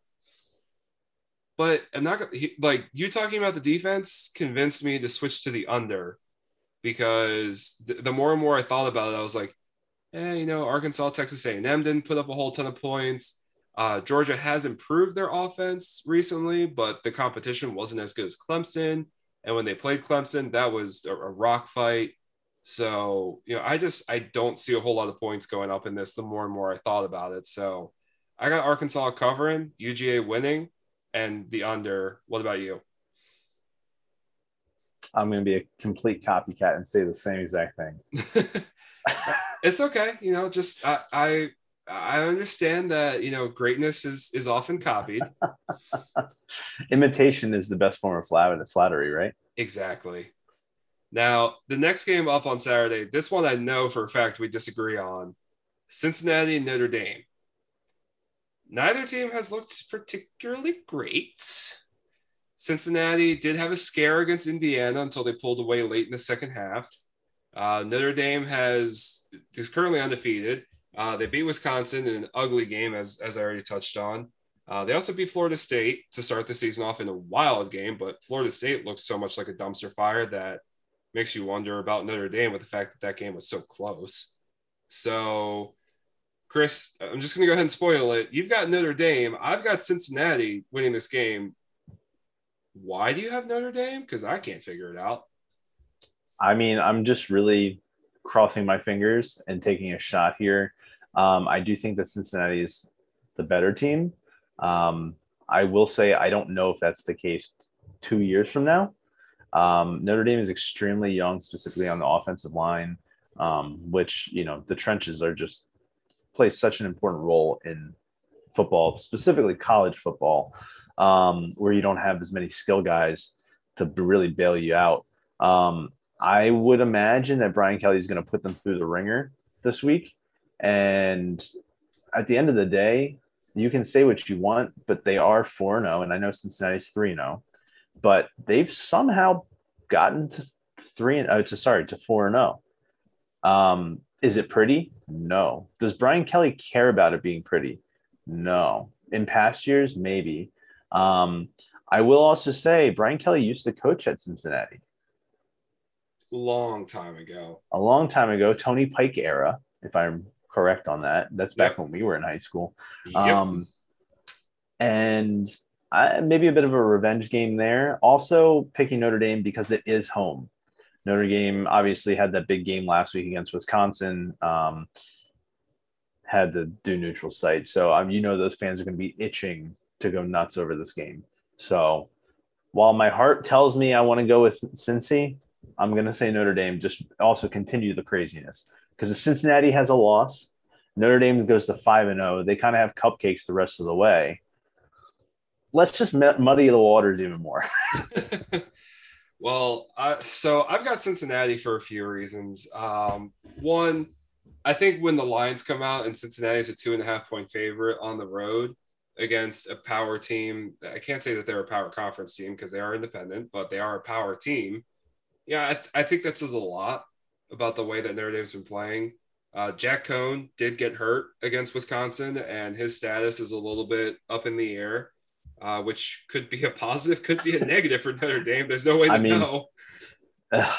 S1: But I'm not like you talking about the defense convinced me to switch to the under because the more and more I thought about it, I was like, eh, you know, Arkansas, Texas A&M didn't put up a whole ton of points. Uh, Georgia has improved their offense recently, but the competition wasn't as good as Clemson. And when they played Clemson, that was a, a rock fight. So, you know, I just I don't see a whole lot of points going up in this the more and more I thought about it. So I got Arkansas covering, UGA winning, and the under. What about you?
S2: I'm going to be a complete copycat and say the same exact thing.
S1: it's okay. You know, just I, I I understand that you know greatness is is often copied.
S2: Imitation is the best form of flattery, right?
S1: Exactly. Now, the next game up on Saturday, this one I know for a fact we disagree on. Cincinnati and Notre Dame. Neither team has looked particularly great. Cincinnati did have a scare against Indiana until they pulled away late in the second half. Uh, Notre Dame has is currently undefeated. Uh, they beat Wisconsin in an ugly game, as as I already touched on. Uh, they also beat Florida State to start the season off in a wild game, but Florida State looks so much like a dumpster fire that makes you wonder about Notre Dame with the fact that that game was so close. So, Chris, I'm just going to go ahead and spoil it. You've got Notre Dame. I've got Cincinnati winning this game. Why do you have Notre Dame? Because I can't figure it out.
S2: I mean, I'm just really crossing my fingers and taking a shot here. Um, I do think that Cincinnati is the better team. Um, I will say I don't know if that's the case two years from now. Um, Notre Dame is extremely young, specifically on the offensive line, um, which you know the trenches are just play such an important role in football, specifically college football, um, where you don't have as many skill guys to really bail you out. Um, I would imagine that Brian Kelly is going to put them through the wringer this week. And at the end of the day, you can say what you want, but they are 4 0. And I know Cincinnati's 3 0, but they've somehow gotten to 3 and oh, to sorry, to 4 0. Um, is it pretty? No. Does Brian Kelly care about it being pretty? No. In past years, maybe. Um, I will also say Brian Kelly used to coach at Cincinnati
S1: long time ago.
S2: A long time ago, Tony Pike era, if I'm correct on that. That's back yep. when we were in high school. Yep. Um, and I, maybe a bit of a revenge game there. Also picking Notre Dame because it is home. Notre Dame obviously had that big game last week against Wisconsin. Um, had to do neutral site, so um, you know those fans are going to be itching to go nuts over this game. So while my heart tells me I want to go with Cincy, I'm going to say Notre Dame just also continue the craziness because Cincinnati has a loss, Notre Dame goes to 5 and 0. They kind of have cupcakes the rest of the way. Let's just muddy the waters even more.
S1: well, so I've got Cincinnati for a few reasons. Um, one, I think when the lines come out and Cincinnati is a two and a half point favorite on the road against a power team, I can't say that they're a power conference team because they are independent, but they are a power team yeah, I, th- I think that says a lot about the way that Notre Dame's been playing. Uh, Jack Coan did get hurt against Wisconsin, and his status is a little bit up in the air, uh, which could be a positive, could be a negative for Notre Dame. There's no way to I mean, know.
S2: Uh,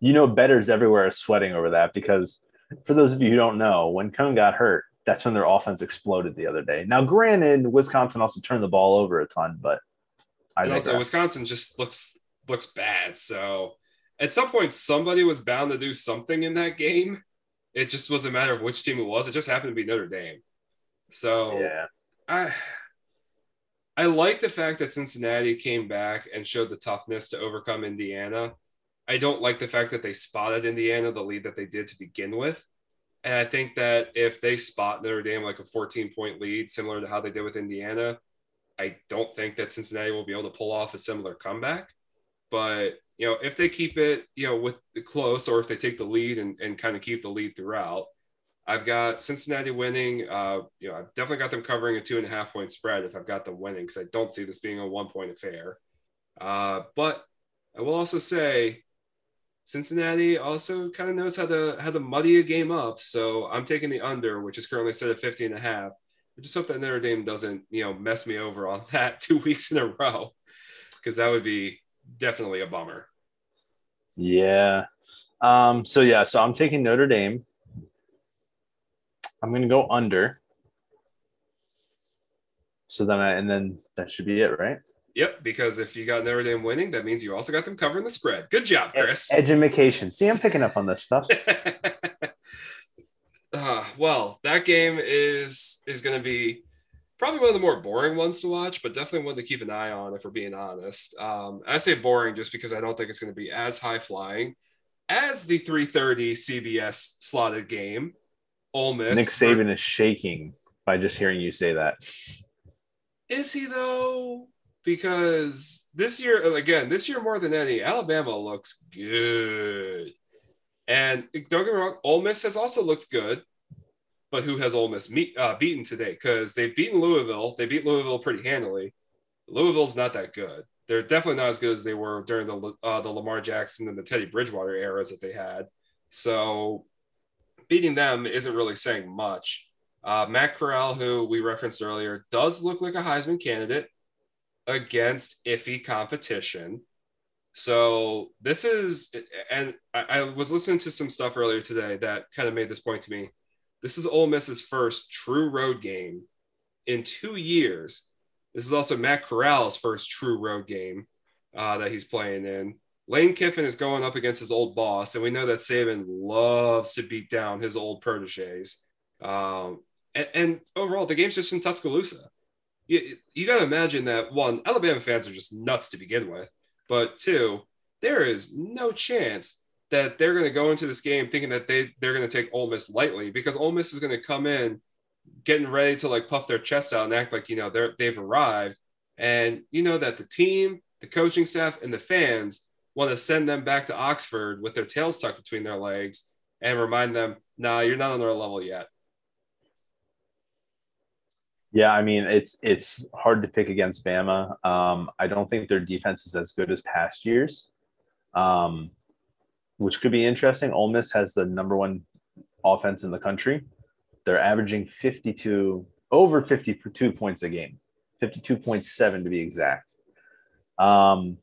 S2: you know, bettors everywhere are sweating over that because for those of you who don't know, when Coan got hurt, that's when their offense exploded the other day. Now, granted, Wisconsin also turned the ball over a ton, but
S1: I also Wisconsin just looks looks bad. So at some point somebody was bound to do something in that game. It just was a matter of which team it was. It just happened to be Notre Dame. So
S2: yeah,
S1: I I like the fact that Cincinnati came back and showed the toughness to overcome Indiana. I don't like the fact that they spotted Indiana the lead that they did to begin with. And I think that if they spot Notre Dame like a 14 point lead, similar to how they did with Indiana, I don't think that Cincinnati will be able to pull off a similar comeback. But you know, if they keep it, you know, with the close, or if they take the lead and, and kind of keep the lead throughout, I've got Cincinnati winning. Uh, you know, I've definitely got them covering a two and a half point spread if I've got them winning because I don't see this being a one point affair. Uh, but I will also say Cincinnati also kind of knows how to how to muddy a game up. So I'm taking the under, which is currently set at 50 and a half. I just hope that Notre Dame doesn't, you know, mess me over on that two weeks in a row because that would be definitely a bummer.
S2: Yeah. Um, so yeah, so I'm taking Notre Dame. I'm gonna go under. So then I and then that should be it, right?
S1: Yep, because if you got Notre Dame winning, that means you also got them covering the spread. Good job, Chris.
S2: Education. See, I'm picking up on this stuff.
S1: uh, well, that game is is going to be probably one of the more boring ones to watch, but definitely one to keep an eye on if we're being honest. Um, I say boring just because I don't think it's going to be as high flying as the 3:30 CBS slotted game. Ole Miss.
S2: Nick Saban is shaking by just hearing you say that.
S1: Is he though? Because this year, again, this year more than any, Alabama looks good. And don't get me wrong, Ole Miss has also looked good. But who has Ole Miss meet, uh, beaten today? Because they've beaten Louisville. They beat Louisville pretty handily. Louisville's not that good. They're definitely not as good as they were during the uh, the Lamar Jackson and the Teddy Bridgewater eras that they had. So beating them isn't really saying much. Uh, Matt Corral, who we referenced earlier, does look like a Heisman candidate against iffy competition. So this is, and I, I was listening to some stuff earlier today that kind of made this point to me. This is Ole Miss's first true road game in two years. This is also Matt Corral's first true road game uh, that he's playing in. Lane Kiffin is going up against his old boss, and we know that Saban loves to beat down his old proteges. Um, and, and, overall, the game's just in Tuscaloosa. You, you got to imagine that one, Alabama fans are just nuts to begin with, but two, there is no chance that they're going to go into this game thinking that they they're going to take Ole Miss lightly because Ole Miss is going to come in getting ready to like puff their chest out and act like you know they're they've arrived, and you know that the team, the coaching staff, and the fans want to send them back to Oxford with their tails tucked between their legs and remind them, "Nah, you're not on their level yet."
S2: Yeah, I mean it's it's hard to pick against Bama. Um, I don't think their defense is as good as past years. Um, which could be interesting. Ole Miss has the number one offense in the country. They're averaging 52, over 52 points a game, 52.7 to be exact. Um,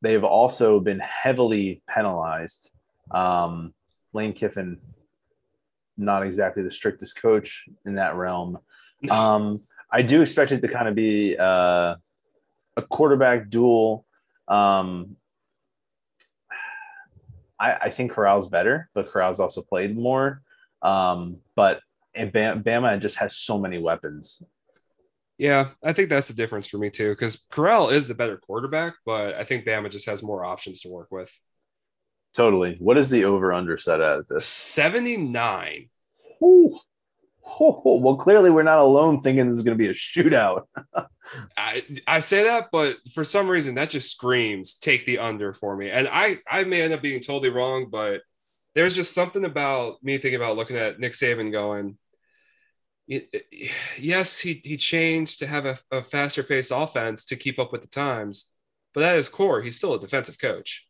S2: they've also been heavily penalized. Um, Lane Kiffin, not exactly the strictest coach in that realm. Um, I do expect it to kind of be uh, a quarterback duel. Um, I, I think Corral's better, but Corral's also played more. Um, but Bama just has so many weapons.
S1: Yeah, I think that's the difference for me too, because Corral is the better quarterback, but I think Bama just has more options to work with.
S2: Totally. What is the over under set at this?
S1: 79.
S2: Ooh. Oh, well, clearly we're not alone thinking this is going to be a shootout.
S1: I, I say that, but for some reason that just screams take the under for me. And I, I may end up being totally wrong, but there's just something about me thinking about looking at Nick Saban going, yes, he, he changed to have a, a faster paced offense to keep up with the times, but at his core, he's still a defensive coach.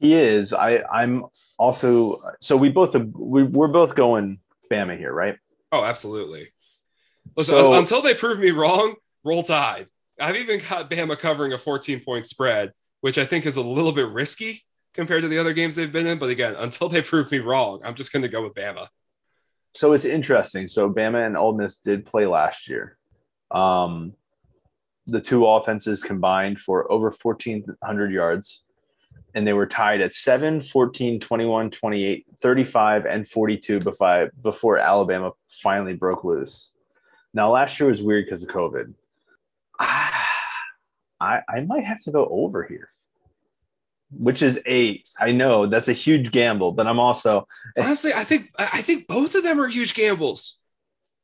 S2: He is. I, I'm also, so we both, we, we're both going Bama here, right?
S1: Oh, absolutely. Listen, so, until they prove me wrong, roll tide. I've even got Bama covering a 14 point spread, which I think is a little bit risky compared to the other games they've been in. But again, until they prove me wrong, I'm just going to go with Bama.
S2: So it's interesting. So Bama and Ole Miss did play last year. Um, the two offenses combined for over 1,400 yards, and they were tied at 7, 14, 21, 28, 35, and 42 before, before Alabama finally broke loose. Now, last year was weird because of COVID. Ah, I, I might have to go over here, which is eight. I know that's a huge gamble, but I'm also
S1: honestly, I think I think both of them are huge gambles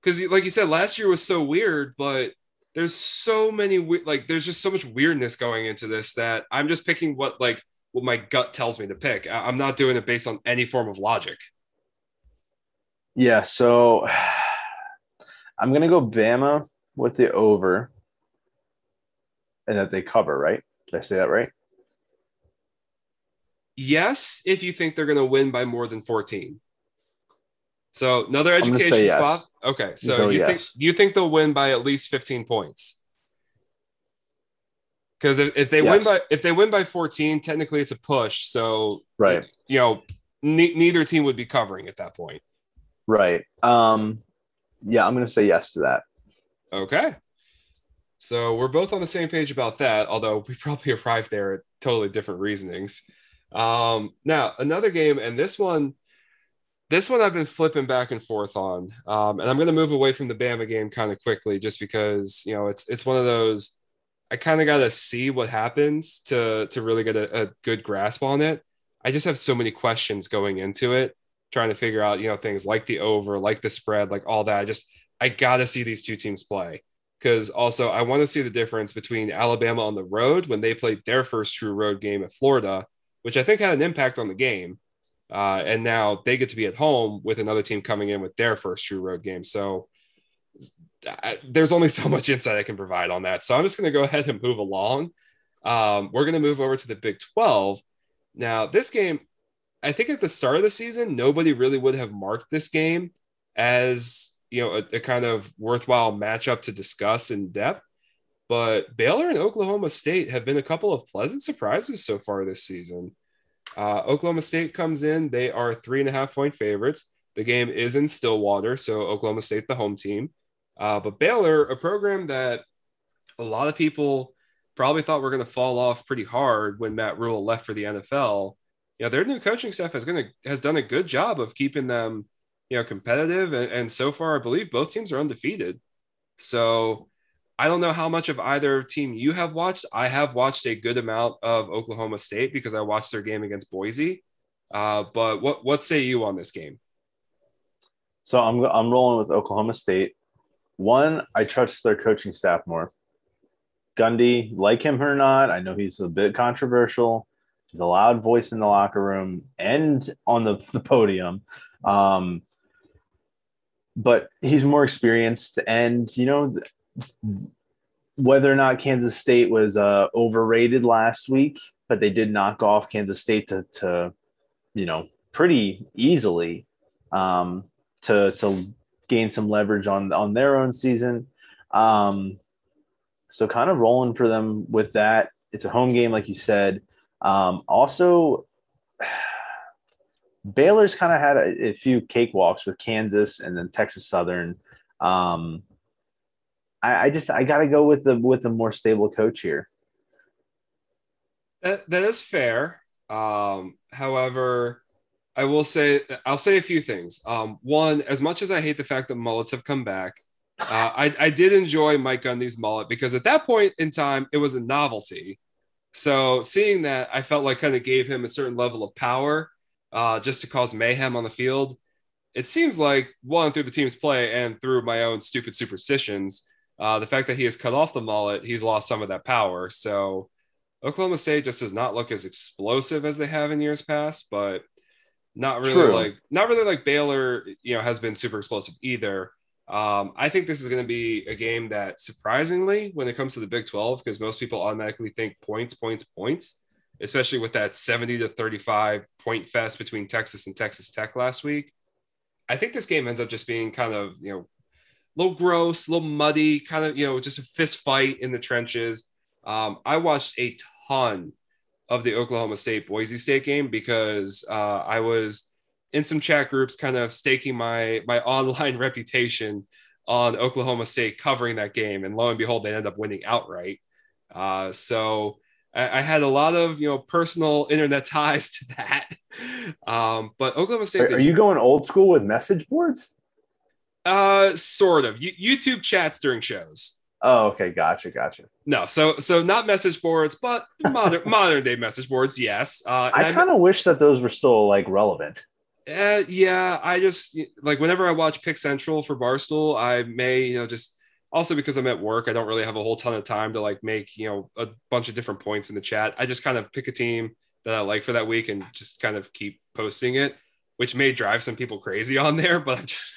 S1: because, like you said, last year was so weird, but there's so many like there's just so much weirdness going into this that I'm just picking what like what my gut tells me to pick. I'm not doing it based on any form of logic.
S2: Yeah, so I'm gonna go Bama with the over, and that they cover. Right? Did I say that right?
S1: Yes, if you think they're gonna win by more than 14. So another education
S2: yes.
S1: spot. Okay, so you yes. think you think they'll win by at least 15 points? Because if, if they yes. win by if they win by 14, technically it's a push. So
S2: right,
S1: you know, ne- neither team would be covering at that point.
S2: Right. Um, yeah, I'm going to say yes to that.
S1: Okay. So we're both on the same page about that, although we probably arrived there at totally different reasonings. Um, now, another game, and this one, this one I've been flipping back and forth on. Um, and I'm going to move away from the Bama game kind of quickly just because, you know, it's it's one of those I kind of got to see what happens to to really get a, a good grasp on it. I just have so many questions going into it, trying to figure out, you know, things like the over, like the spread, like all that. I just I got to see these two teams play because also I want to see the difference between Alabama on the road when they played their first true road game at Florida, which I think had an impact on the game. Uh, and now they get to be at home with another team coming in with their first true road game. So I, there's only so much insight I can provide on that. So I'm just going to go ahead and move along. Um, we're going to move over to the Big 12. Now, this game, I think at the start of the season, nobody really would have marked this game as you know a, a kind of worthwhile matchup to discuss in depth. But Baylor and Oklahoma State have been a couple of pleasant surprises so far this season. Uh, Oklahoma State comes in; they are three and a half point favorites. The game is in Stillwater, so Oklahoma State, the home team. Uh, but Baylor, a program that a lot of people probably thought were going to fall off pretty hard when Matt Rhule left for the NFL. You know, their new coaching staff has going to has done a good job of keeping them, you know, competitive. And, and so far, I believe both teams are undefeated. So I don't know how much of either team you have watched. I have watched a good amount of Oklahoma State because I watched their game against Boise. Uh, but what what say you on this game?
S2: So I'm I'm rolling with Oklahoma State. One, I trust their coaching staff more. Gundy, like him or not, I know he's a bit controversial. He's a loud voice in the locker room and on the, the podium. Um, but he's more experienced. And, you know, whether or not Kansas State was uh, overrated last week, but they did knock off Kansas State to, to you know, pretty easily um, to, to gain some leverage on on their own season. Um, so kind of rolling for them with that. It's a home game, like you said. Um, also, Baylor's kind of had a, a, few cakewalks with Kansas and then Texas Southern. Um, I, I just I got to go with the with the more stable coach here.
S1: That that is fair. Um, however, I will say I'll say a few things. Um, one, as much as I hate the fact that mullets have come back, uh, I, I did enjoy Mike Gundy's mullet because at that point in time it was a novelty. So seeing that, I felt like kind of gave him a certain level of power uh, just to cause mayhem on the field. It seems like one through the team's play and through my own stupid superstitions, uh, the fact that he has cut off the mullet, he's lost some of that power. So Oklahoma State just does not look as explosive as they have in years past, but not really True. like not really like Baylor, you know, has been super explosive either. Um, I think this is going to be a game that surprisingly, when it comes to the Big 12, because most people automatically think points, points, points, especially with that 70 to 35 point fest between Texas and Texas Tech last week. I think this game ends up just being kind of, you know, a little gross, a little muddy, kind of, you know, just a fist fight in the trenches. Um, I watched a ton of the Oklahoma State Boise State game because uh, I was in some chat groups, kind of staking my my online reputation on Oklahoma State covering that game, and lo and behold, they end up winning outright. Uh, so I, I, had a lot of you know personal internet ties to that. Um, but Oklahoma State,
S2: are, are you going old school with message boards?
S1: Uh, sort of. YouTube chats during shows.
S2: Oh, okay, gotcha, gotcha.
S1: No, so so not message boards, but modern modern day message boards, yes.
S2: Uh, I kind of wish that those were still like relevant.
S1: Uh, yeah, I just like whenever I watch Pick Central for Barstool, I may you know just also because I'm at work, I don't really have a whole ton of time to like make you know a bunch of different points in the chat. I just kind of pick a team that I like for that week and just kind of keep posting it, which may drive some people crazy on there, but I'm just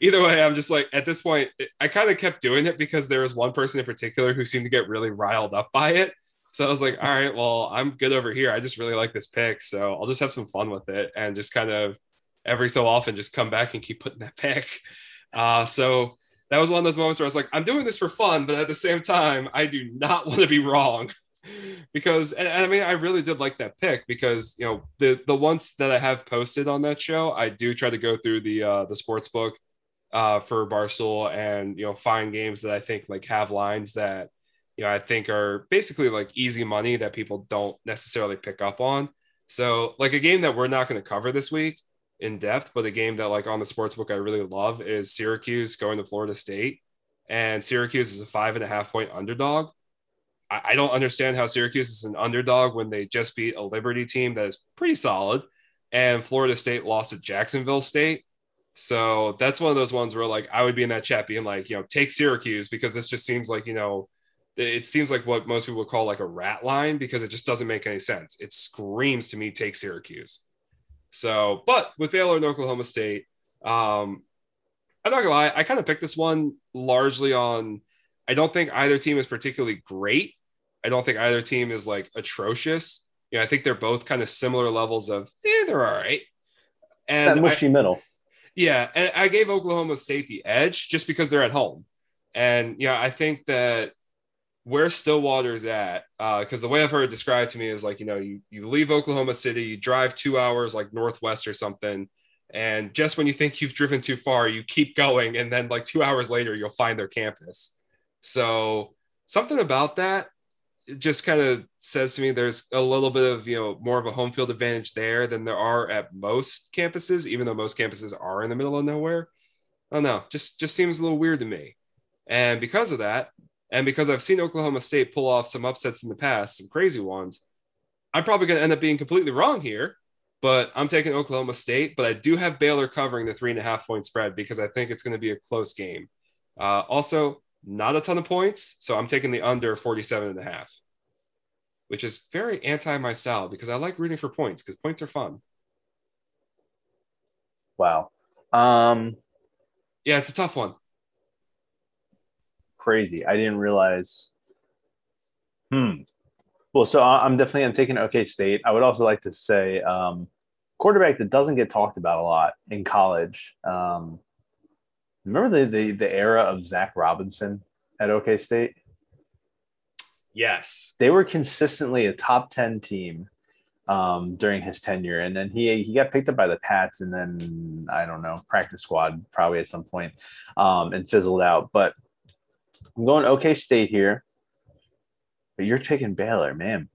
S1: either way, I'm just like at this point, I kind of kept doing it because there was one person in particular who seemed to get really riled up by it. So I was like, all right, well, I'm good over here. I just really like this pick. So I'll just have some fun with it and just kind of every so often just come back and keep putting that pick. Uh, so that was one of those moments where I was like, I'm doing this for fun, but at the same time, I do not want to be wrong. Because and, and, I mean I really did like that pick because you know the the ones that I have posted on that show I do try to go through the uh the sports book uh, for Barstool and you know find games that I think like have lines that you know I think are basically like easy money that people don't necessarily pick up on. So like a game that we're not going to cover this week in depth, but a game that like on the sports book I really love is Syracuse going to Florida State, and Syracuse is a five and a half point underdog. I, don't understand how Syracuse is an underdog when they just beat a Liberty team that is pretty solid, and Florida State lost at Jacksonville State so that's one of those ones where like I would be in that chat being like, you know, take Syracuse because this just seems like, you know, it seems like what most people would call like a rat line because it just doesn't make any sense. It screams to me, take Syracuse. So, but with Baylor and Oklahoma State, um, I'm not gonna lie, I kind of picked this one largely on I don't think either team is particularly great. I don't think either team is like atrocious. You know, I think they're both kind of similar levels of eh, they're all right.
S2: And that mushy I, middle.
S1: Yeah, and I gave Oklahoma State the edge just because they're at home, and yeah, I think that where Stillwater's at, because uh, the way I've heard it described to me is like you know you you leave Oklahoma City, you drive two hours like northwest or something, and just when you think you've driven too far, you keep going, and then like two hours later, you'll find their campus. So something about that it just kind of says to me there's a little bit of you know more of a home field advantage there than there are at most campuses even though most campuses are in the middle of nowhere. I don't know just just seems a little weird to me. And because of that and because i've seen oklahoma state pull off some upsets in the past some crazy ones i'm probably going to end up being completely wrong here but i'm taking oklahoma state but i do have baylor covering the three and a half point spread because i think it's going to be a close game. Uh, also not a ton of points. So I'm taking the under 47 and a half, which is very anti my style because I like rooting for points because points are fun.
S2: Wow. Um,
S1: yeah, it's a tough one.
S2: Crazy. I didn't realize. Hmm. Well, so I'm definitely I'm taking OK State. I would also like to say um, quarterback that doesn't get talked about a lot in college. Um, Remember the, the the era of Zac Robinson at OK State?
S1: Yes,
S2: they were consistently a top ten team um, during his tenure, and then he he got picked up by the Pats, and then I don't know practice squad probably at some point, um, and fizzled out. But I'm going OK State here, but you're taking Baylor, man.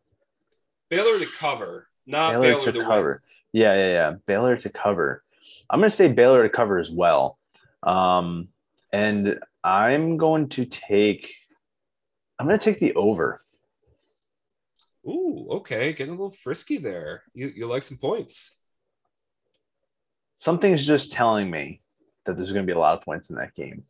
S1: Baylor to cover, not Baylor, Baylor to, to cover.
S2: Win. Yeah, yeah, yeah. Baylor to cover. I'm going to say Baylor to cover as well. Um, and I'm going to take, I'm going to take the over.
S1: Ooh, okay, getting a little frisky there. You you like some points?
S2: Something's just telling me that there's going to be a lot of points in that game.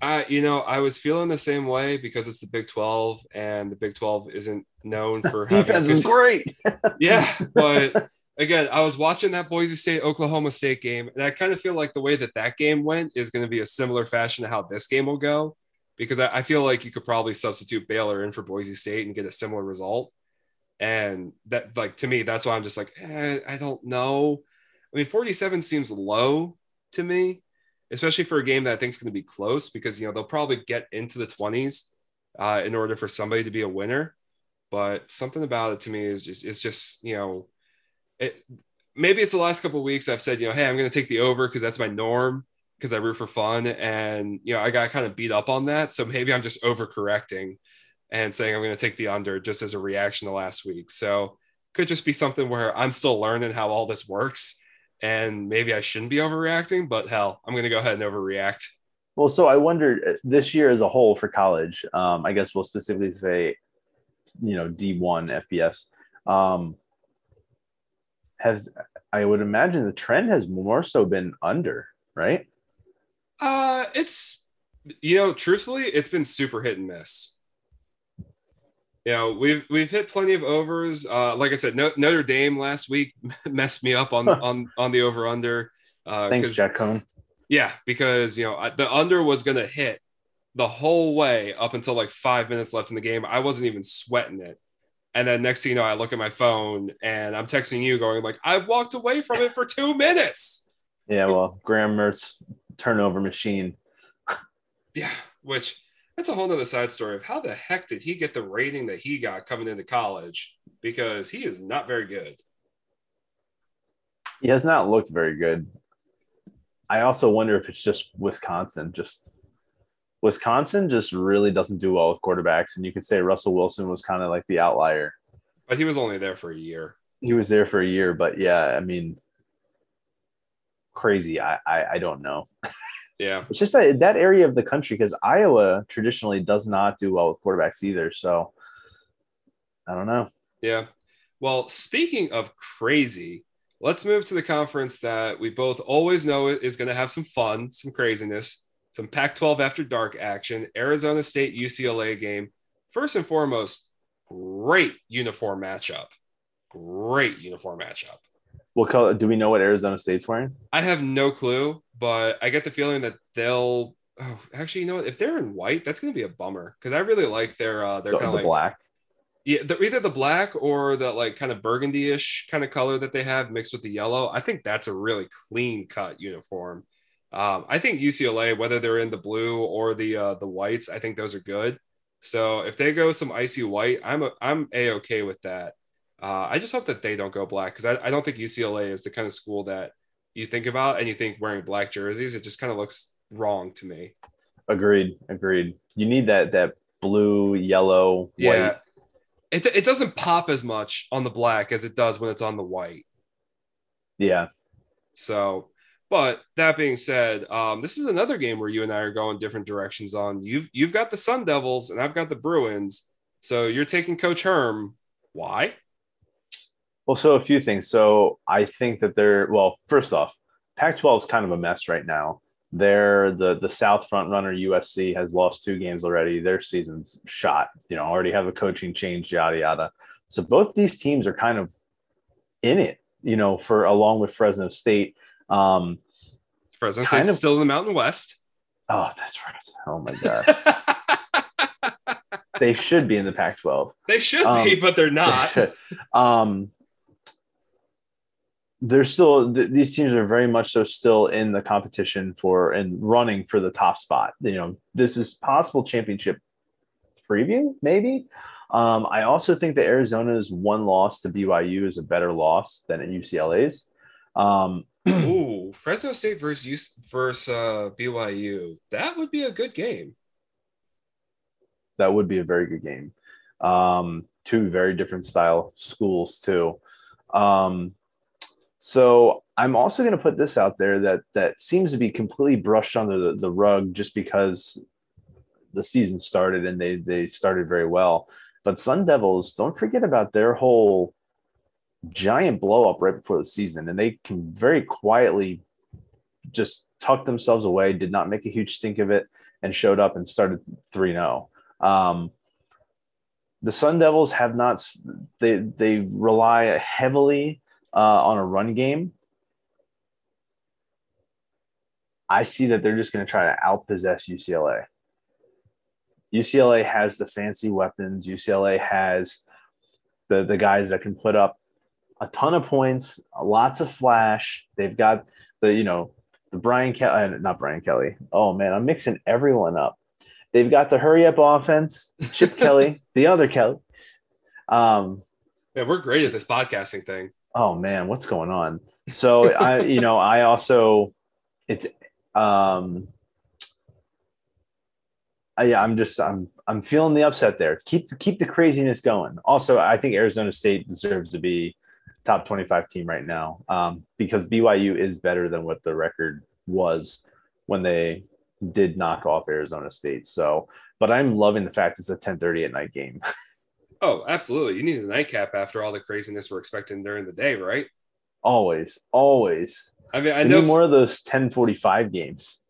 S1: Uh, you know, I was feeling the same way because it's the Big 12 and the Big 12 isn't known for
S2: defense is great.
S1: yeah, but again, I was watching that Boise State Oklahoma State game, and I kind of feel like the way that that game went is going to be a similar fashion to how this game will go, because I, I, feel like you could probably substitute Baylor in for Boise State and get a similar result. And that, like, to me, that's why I'm just like, eh, I don't know. I mean, 47 seems low to me, especially for a game that I think is going to be close because, you know, they'll probably get into the 20s uh, in order for somebody to be a winner. But something about it to me is just, it's just, you know, it, maybe it's the last couple weeks I've said, you know, hey, I'm going to take the over because that's my norm because I root for fun, and you know, I got kind of beat up on that. So maybe I'm just overcorrecting and saying I'm going to take the under just as a reaction to last week. So could just be something where I'm still learning how all this works, and maybe I shouldn't be overreacting. But hell, I'm going to go ahead and overreact.
S2: Well, so I wondered uh, this year as a whole for college. Um, I guess we'll specifically say, you know, D1 FBS. Um, has I would imagine the trend has more so been under, right?
S1: Uh it's you know, truthfully, it's been super hit and miss. You know, we've we've hit plenty of overs. Uh, like I said, no, Notre Dame last week messed me up on on on the over under.
S2: Uh, Thanks, Jack Coan.
S1: Yeah, because you know the under was going to hit the whole way up until like five minutes left in the game. I wasn't even sweating it, and then next thing you know, I look at my phone and I'm texting you going like, I walked away from it for two minutes.
S2: Yeah, well, Graham Mertz turnover machine.
S1: yeah, which that's a whole nother side story of how the heck did he get the rating that he got coming into college? Because he is not very good.
S2: He has not looked very good. I also wonder if it's just Wisconsin. Just Wisconsin just really doesn't do well with quarterbacks, and you could say Russell Wilson was kind of like the outlier.
S1: But he was only there for a year.
S2: He was there for a year, but yeah, I mean, crazy. I I, I don't know.
S1: Yeah.
S2: It's just that that area of the country because Iowa traditionally does not do well with quarterbacks either. So I don't know.
S1: Yeah. Well, speaking of crazy, let's move to the conference that we both always know is going to have some fun, some craziness, some Pac 12 after dark action, Arizona State UCLA game. First and foremost, great uniform matchup. Great uniform matchup.
S2: What color do we know what Arizona State's wearing?
S1: I have no clue, but I get the feeling that they'll. Oh, actually, you know what? If they're in white, that's going to be a bummer because I really like their uh, their kind of
S2: the
S1: like
S2: black.
S1: yeah, the, either the black or the like kind of burgundy-ish kind of color that they have mixed with the yellow. I think that's a really clean cut uniform. Um, I think UCLA, whether they're in the blue or the uh, the whites, I think those are good. So if they go some icy white, I'm a, I'm a okay with that. Uh, I just hope that they don't go black because I, I don't think UCLA is the kind of school that you think about and you think wearing black jerseys. It just kind of looks wrong to me.
S2: Agreed. Agreed. You need that that blue, yellow,
S1: Yeah,
S2: white.
S1: it it doesn't pop as much on the black as it does when it's on the white.
S2: Yeah.
S1: So, but that being said, um, this is another game where you and I are going different directions on. You've you've got the Sun Devils and I've got the Bruins. So you're taking Coach Herm. Why?
S2: Well, so a few things. So I think that they're well. First off, Pac-12 is kind of a mess right now. They're the the South front runner USC has lost two games already. Their season's shot. You know, already have a coaching change. Yada yada. So both these teams are kind of in it. You know, for along with Fresno State. Um,
S1: Fresno State's
S2: of-
S1: still in the Mountain West.
S2: oh, that's right. Oh my gosh, they should be in the Pac-12.
S1: they should
S2: Um,
S1: be, but they're not.
S2: um, they're still th- these teams are very much so still in the competition for and running for the top spot. You know, this is possible championship preview, maybe. Um, I also think that Arizona's one loss to BYU is a better loss than at UCLA's. Um,
S1: Ooh, Fresno State versus US versus uh, BYU. That would be a good game.
S2: that would be a very good game. Um, two very different style schools too. Um, so I'm also going to put this out there that that seems to be completely brushed under the, the rug just because the season started and they they started very well. But Sun Devils, don't forget about their whole giant blow up right before the season, and they can very quietly just tuck themselves away, did not make a huge stink of it, and showed up and started 3 0. Um, the Sun Devils have not, they, they rely heavily uh, on a run game. I see that they're just going to try to outpossess UCLA. UCLA has the fancy weapons. UCLA has the the guys that can put up a ton of points, lots of flash. They've got the you know the Brian Kelly, uh, not Brian Kelly. Oh man, I'm mixing everyone up. They've got the hurry up offense, Chip Kelly, the other Kelly. Um,
S1: Yeah, we're great at this podcasting thing.
S2: oh man, what's going on? So I, you know, I also, it's, um, I, yeah, I'm just, I'm, I'm feeling the upset there. Keep, keep the craziness going. Also, I think Arizona State deserves to be top 25 team right now, um, because BYU is better than what the record was when they did knock off Arizona State. So, but I'm loving the fact it's a 10:30 at night game.
S1: Oh, absolutely. You need a nightcap after all the craziness we're expecting during the day, right?
S2: always, always.
S1: I mean, I know
S2: need more of those 10:45 games.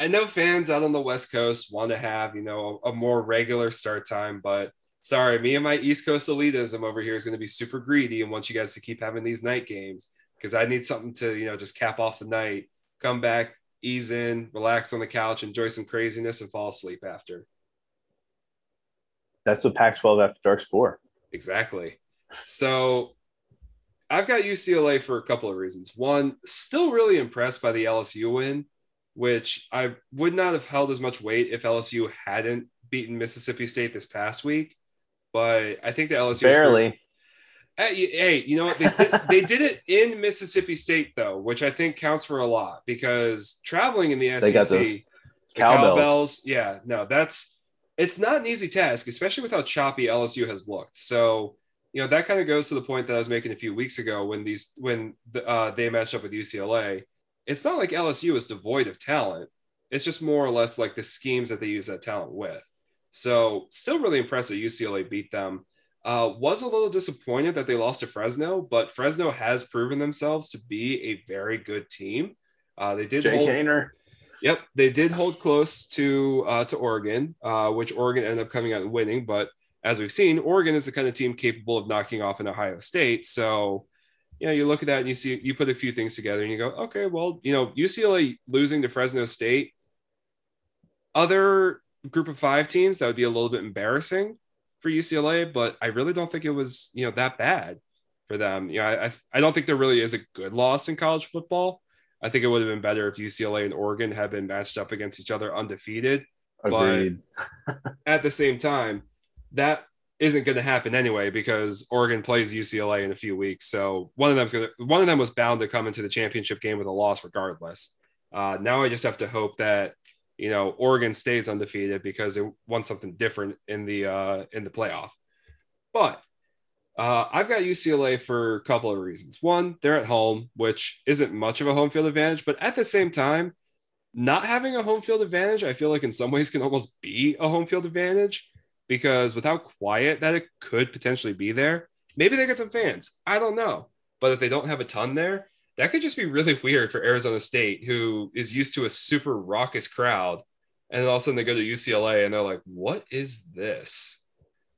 S1: I know fans out on the West Coast want to have, you know, a more regular start time, but sorry, me and my East Coast elitism over here is going to be super greedy and want you guys to keep having these night games because I need something to, you know, just cap off the night, come back, ease in, relax on the couch, enjoy some craziness, and fall asleep after.
S2: That's what Pac-12 After Dark's for.
S1: Exactly. So I've got UCLA for a couple of reasons. One, still really impressed by the LSU win, which I would not have held as much weight if LSU hadn't beaten Mississippi State this past week. But I think the LSU
S2: Barely.
S1: Hey, hey, you know what? They did, they did it in Mississippi State though, which I think counts for a lot because traveling in the SEC,
S2: They got those
S1: the
S2: cowbells.
S1: cowbells, yeah, no, that's it's not an easy task, especially with how choppy LSU has looked. So, you know, that kind of goes to the point that I was making a few weeks ago when these when the, uh, they matched up with UCLA. It's not like LSU is devoid of talent. It's just more or less like the schemes that they use that talent with. So, still really impressed that UCLA beat them. Uh, was a little disappointed that they lost to Fresno, but Fresno has proven themselves to be a very good team. Uh, they did
S2: Jay
S1: hold,
S2: Kaner.
S1: Yep, they did hold close to uh, to Oregon, uh, which Oregon ended up coming out and winning. But as we've seen, Oregon is the kind of team capable of knocking off an Ohio State. So, you know, you look at that and you see you put a few things together and you go, okay, well, you know, UCLA losing to Fresno State, other group of five teams that would be a little bit embarrassing for UCLA, but I really don't think it was you know that bad for them. You know, I I don't think there really is a good loss in college football. I think it would have been better if UCLA and Oregon had been matched up against each other undefeated.
S2: Agreed.
S1: At the same time, that isn't going to happen anyway because Oregon plays UCLA in a few weeks. So one of them's going to one of them was bound to come into the championship game with a loss regardless. Uh, now I just have to hope that you know Oregon stays undefeated because it wants something different in the uh, in the playoff. But uh, I've got UCLA for a couple of reasons. One, they're at home, which isn't much of a home field advantage, but at the same time, not having a home field advantage, I feel like in some ways can almost be a home field advantage because without quiet that it could potentially be there, maybe they get some fans. I don't know. But if they don't have a ton there, that could just be really weird for Arizona State, who is used to a super raucous crowd. And then all of a sudden they go to UCLA and they're like, what is this?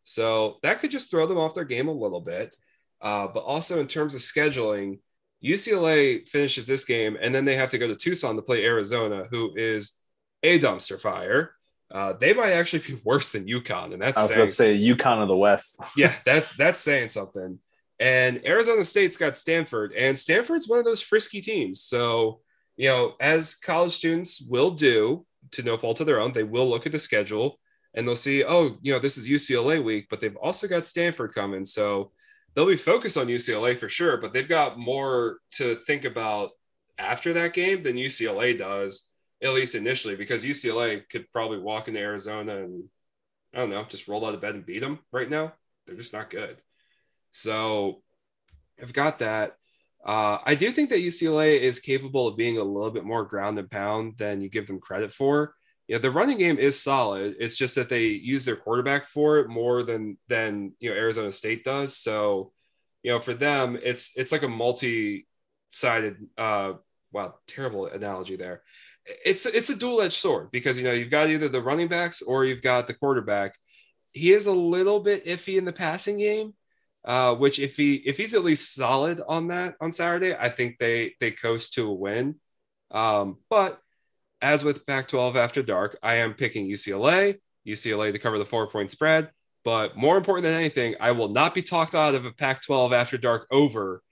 S1: So that could just throw them off their game a little bit. Uh, but also in terms of scheduling, UCLA finishes this game and then they have to go to Tucson to play Arizona, who is a dumpster fire. Uh, they might actually be worse than UConn, and that's
S2: I was
S1: saying
S2: say UConn of the West.
S1: yeah, that's that's saying something. And Arizona State's got Stanford, and Stanford's one of those frisky teams. So, you know, as college students will do to no fault of their own, they will look at the schedule and they'll see, oh, you know, this is UCLA week, but they've also got Stanford coming. So they'll be focused on UCLA for sure, but they've got more to think about after that game than UCLA does, at least initially, because UCLA could probably walk into Arizona and I don't know, just roll out of bed and beat them right now. They're just not good. So I've got that. Uh, I do think that UCLA is capable of being a little bit more ground and pound than you give them credit for. Know, the running game is solid. It's just that they use their quarterback for it more than than you know Arizona State does. So, you know, for them, it's it's like a multi-sided. Uh, wow, terrible analogy there. It's it's a dual-edged sword because you know you've got either the running backs or you've got the quarterback. He is a little bit iffy in the passing game, uh, which if he if he's at least solid on that on Saturday, I think they they coast to a win. Um, but as with Pac-12 after dark, I am picking UCLA, UCLA to cover the four point spread. But more important than anything, I will not be talked out of a Pac-12 after dark over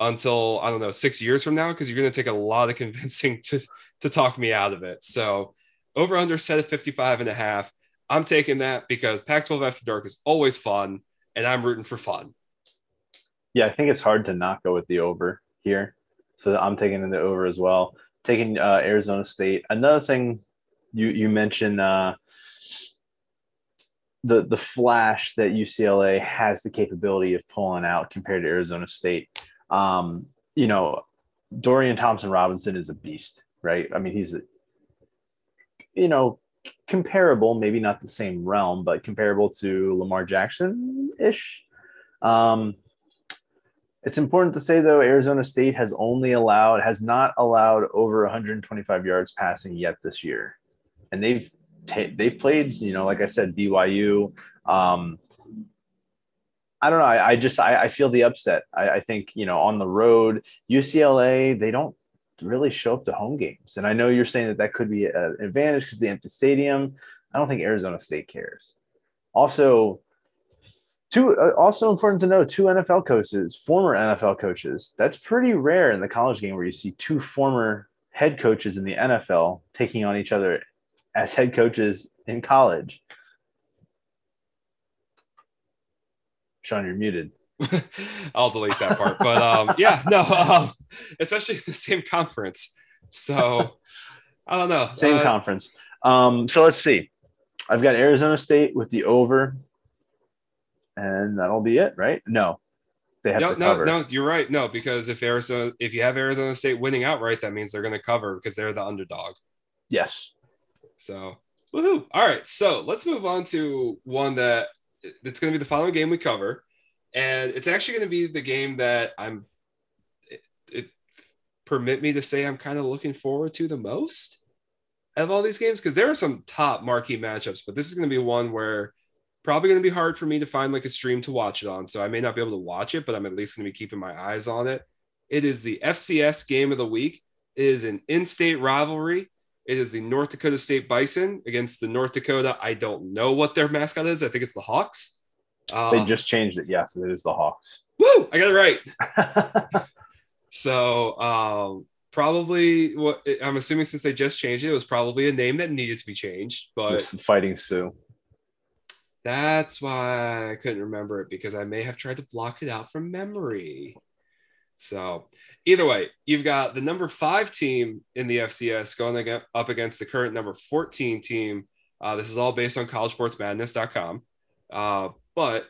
S1: until I don't know six years from now because you're going to take a lot of convincing to to talk me out of it. So over under set at 55 and a half. I'm taking that because Pac-12 after dark is always fun and I'm rooting for fun.
S2: Yeah, I think it's hard to not go with the over here. So I'm taking the over as well. Taking uh, Arizona State. Another thing you you mentioned uh, the the flash that UCLA has the capability of pulling out compared to Arizona State. Um, you know, Dorian Thompson Robinson is a beast, right? I mean, he's a, you know comparable, maybe not the same realm, but comparable to Lamar Jackson ish. Um, it's important to say though, Arizona State has only allowed, has not allowed over 125 yards passing yet this year, and they've ta- they've played, you know, like I said, BYU. Um, I don't know. I, I just I, I, feel the upset. I, I think you know on the road, UCLA they don't really show up to home games. And I know you're saying that that could be an advantage because the empty stadium. I don't think Arizona State cares. Also, two uh, also important to know two NFL coaches, former NFL coaches. That's pretty rare in the college game where you see two former head coaches in the NFL taking on each other as head coaches in college. Sean, you're muted.
S1: I'll delete that part. But um, yeah, no, um, especially the same conference. So I don't know.
S2: Same uh, conference. Um, so let's see. I've got Arizona State with the over, and that'll be it, right? No,
S1: they have no, to cover. No, no, you're right. No, because if Arizona, if you have Arizona State winning outright, that means they're going to cover because they're the underdog.
S2: Yes.
S1: So, woohoo! All right, so let's move on to one that it's going to be the following game we cover, and it's actually going to be the game that I'm. It, it permit me to say I'm kind of looking forward to the most of all these games because there are some top marquee matchups, but this is going to be one where probably going to be hard for me to find like a stream to watch it on. So I may not be able to watch it, but I'm at least going to be keeping my eyes on it. It is the FCS game of the week. It is an in-state rivalry. It is the North Dakota State Bison against the North Dakota. I don't know what their mascot is. I think it's the Hawks.
S2: Uh, they just changed it. Yes, it is the Hawks.
S1: Woo! I got it right. so um, probably what I'm assuming since they just changed it, it was probably a name that needed to be changed. But
S2: Fighting Sioux.
S1: That's why I couldn't remember it because I may have tried to block it out from memory. So, either way, you've got the number five team in the FCS going up against the current number 14 team. Uh, this is all based on collegesportsmadness.com. Uh, but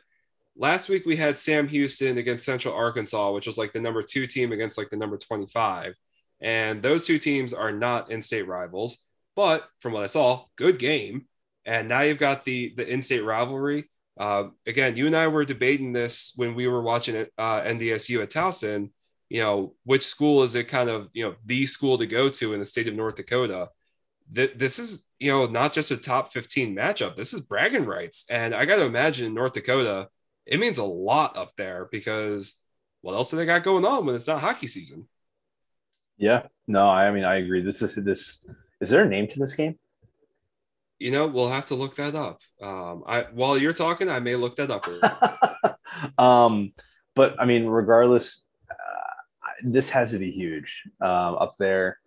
S1: last week we had Sam Houston against Central Arkansas, which was like the number two team against like the number 25. And those two teams are not in state rivals. But from what I saw, good game. And now you've got the the in-state rivalry. Uh, again, you and I were debating this when we were watching it, uh, NDSU at Towson. You know, which school is it kind of you know the school to go to in the state of North Dakota? Th- this is you know not just a top 15 matchup. This is bragging rights, and I got to imagine North Dakota. It means a lot up there because what else do they got going on when it's not hockey season?
S2: Yeah, no, I mean I agree. This is this. Is there a name to this game?
S1: you know, we'll have to look that up. Um, I while you're talking, I may look that up.
S2: um, but I mean, regardless, uh, this has to be huge um, up there.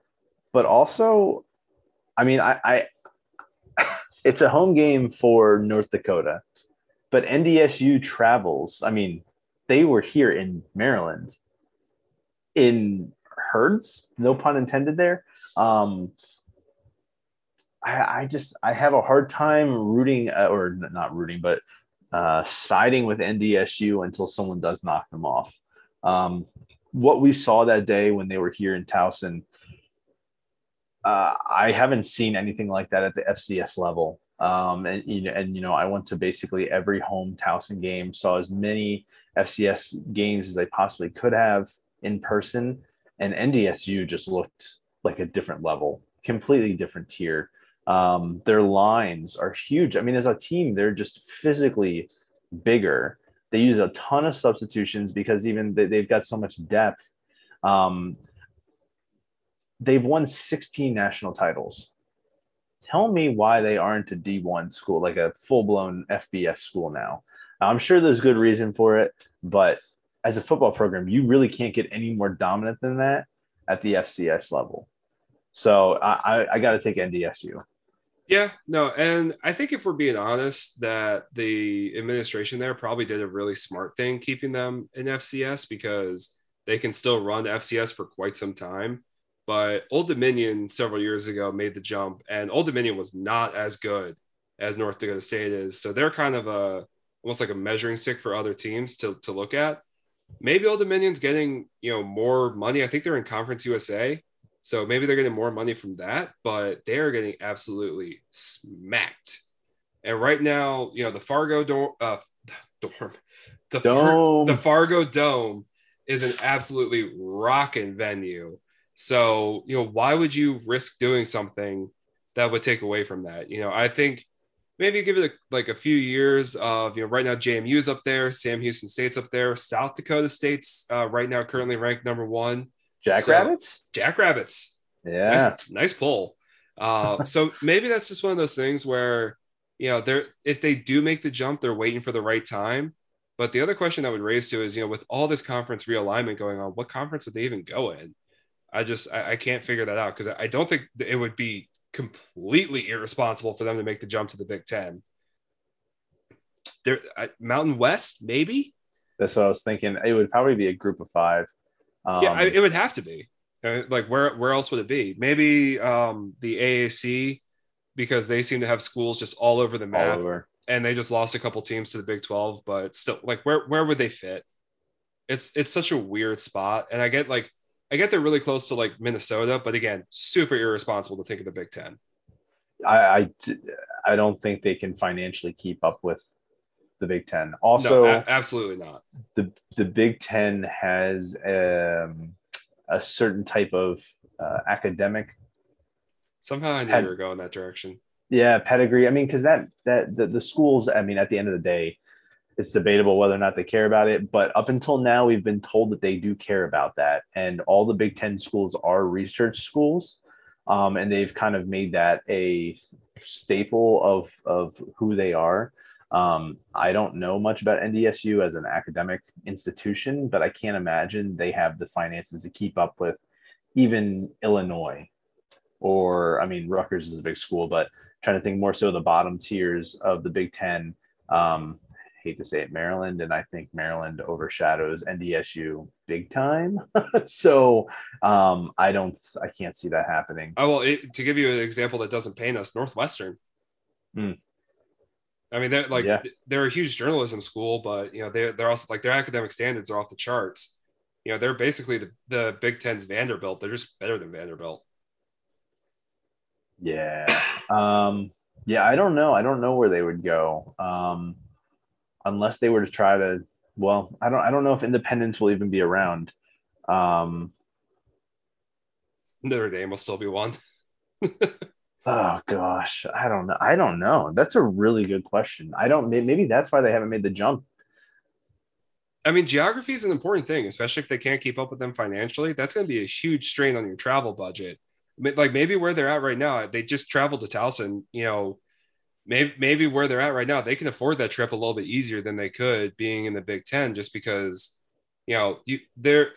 S2: But also, I mean, I, I it's a home game for North Dakota, but NDSU travels. I mean, they were here in Maryland in herds, no pun intended there. Um, I, I just I have a hard time rooting uh, or not rooting, but uh, siding with NDSU until someone does knock them off. Um, what we saw that day when they were here in Towson, uh, I haven't seen anything like that at the FCS level. Um, and you know, and you know, I went to basically every home Towson game, saw as many FCS games as I possibly could have in person, and NDSU just looked like a different level, completely different tier. Um, their lines are huge. I mean, as a team, they're just physically bigger. They use a ton of substitutions because even they, have got so much depth. Um, they've won 16 national titles. Tell me why they aren't a D1 school, like a full blown FBS school now. I'm sure there's good reason for it, but as a football program, you really can't get any more dominant than that at the FCS level. So I, I, I got to take NDSU.
S1: Yeah, no, and I think if we're being honest, that the administration there probably did a really smart thing keeping them in FCS because they can still run FCS for quite some time. But Old Dominion several years ago made the jump, and Old Dominion was not as good as North Dakota State is. So they're kind of a almost like a measuring stick for other teams to to look at. Maybe Old Dominion's getting you know more money. I think they're in Conference USA, so maybe they're getting more money from that, but they are getting absolutely smacked. And right now, you know, the Fargo dorm, uh, dorm, the, Far, the Fargo Dome is an absolutely rocking venue. So, you know, why would you risk doing something that would take away from that? You know, I think maybe give it a, like a few years of, you know, right now JMU's up there, Sam Houston State's up there, South Dakota State's uh, right now currently ranked number one.
S2: Jackrabbits?
S1: So, Jackrabbits.
S2: Yeah.
S1: Nice, nice pull. Uh, so maybe that's just one of those things where, you know, they're if they do make the jump, they're waiting for the right time. But the other question I would raise to is, you know, with all this conference realignment going on, what conference would they even go in? I just I, I can't figure that out because I don't think it would be completely irresponsible for them to make the jump to the Big Ten. There, Mountain West, maybe.
S2: That's what I was thinking. It would probably be a group of five.
S1: Um, yeah, I, it would have to be. Uh, like where where else would it be? Maybe um, the AAC because they seem to have schools just all over the map, over. and they just lost a couple teams to the Big Twelve. But still, like where where would they fit? It's it's such a weird spot, and I get like I get they're really close to like Minnesota, but again, super irresponsible to think of the Big Ten.
S2: I, I, I don't think they can financially keep up with the Big Ten. Also,
S1: no, a- absolutely not.
S2: The the Big Ten has um, a certain type of uh, academic.
S1: Somehow I knew ped- you were going that direction.
S2: Yeah, pedigree. I mean, because that that the, the schools. I mean, at the end of the day, it's debatable whether or not they care about it. But up until now, we've been told that they do care about that, and all the Big Ten schools are research schools. Um, and they've kind of made that a staple of of who they are. Um, I don't know much about NDSU as an academic institution, but I can't imagine they have the finances to keep up with even Illinois or I mean Rutgers is a big school, but trying to think more so the bottom tiers of the Big Ten. Um, hate to say it, Maryland, and I think Maryland overshadows NDSU big time. so um, I don't, I can't see that happening.
S1: Oh well, it, to give you an example that doesn't paint us, Northwestern.
S2: Hmm.
S1: I mean, they're like yeah. they're a huge journalism school, but you know they they're also like their academic standards are off the charts. You know, they're basically the, the Big Ten's Vanderbilt. They're just better than Vanderbilt.
S2: Yeah. Um, yeah, I don't know. I don't know where they would go. Um, unless they were to try to well, I don't I don't know if independence will even be around. Um,
S1: Notre Dame will still be one.
S2: Oh gosh, I don't know. I don't know. That's a really good question. I don't. Maybe that's why they haven't made the jump.
S1: I mean, geography is an important thing, especially if they can't keep up with them financially. That's going to be a huge strain on your travel budget. Like maybe where they're at right now, they just traveled to Towson. You know, maybe maybe where they're at right now, they can afford that trip a little bit easier than they could being in the Big Ten, just because you know you they're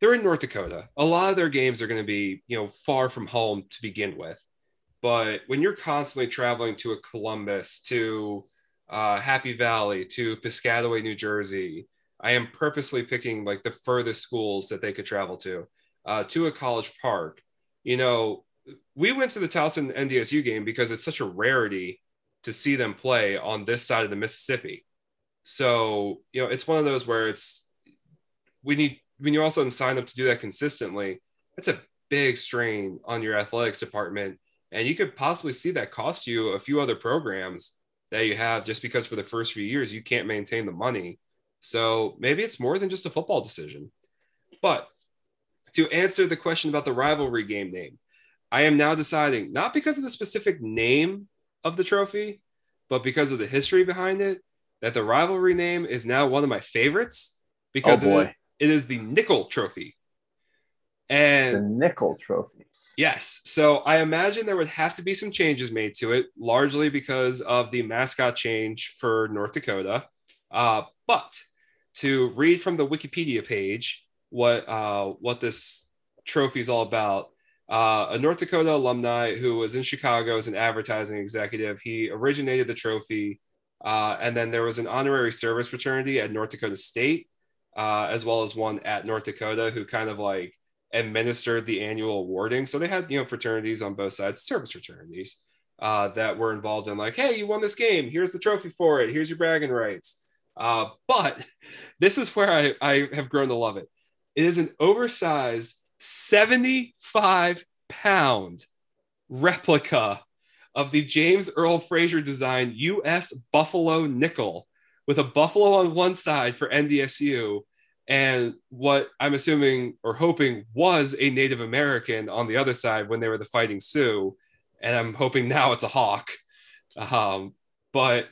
S1: they're in North Dakota. A lot of their games are going to be, you know, far from home to begin with. But when you're constantly traveling to a Columbus, to uh, Happy Valley, to Piscataway, New Jersey, I am purposely picking like the furthest schools that they could travel to, uh, to a college park. You know, we went to the Towson NDSU game because it's such a rarity to see them play on this side of the Mississippi. So, you know, it's one of those where it's we need when you also sign up to do that consistently, it's a big strain on your athletics department. And you could possibly see that cost you a few other programs that you have just because for the first few years you can't maintain the money. So maybe it's more than just a football decision. But to answer the question about the rivalry game name, I am now deciding not because of the specific name of the trophy, but because of the history behind it, that the rivalry name is now one of my favorites because oh boy. It is the Nickel Trophy. And
S2: the Nickel Trophy.
S1: Yes. So I imagine there would have to be some changes made to it, largely because of the mascot change for North Dakota. Uh, but to read from the Wikipedia page what uh, what this trophy is all about, uh, a North Dakota alumni who was in Chicago as an advertising executive, he originated the trophy. Uh, and then there was an honorary service fraternity at North Dakota State uh, as well as one at North Dakota who kind of like administered the annual awarding. So they had, you know, fraternities on both sides, service fraternities uh, that were involved in like, hey, you won this game. Here's the trophy for it. Here's your bragging rights. Uh, but this is where I, I have grown to love it. It is an oversized 75 pound replica of the James Earl Fraser designed US Buffalo nickel with a buffalo on one side for NDSU and what I'm assuming or hoping was a Native American on the other side when they were the Fighting Sioux. And I'm hoping now it's a hawk. Um, but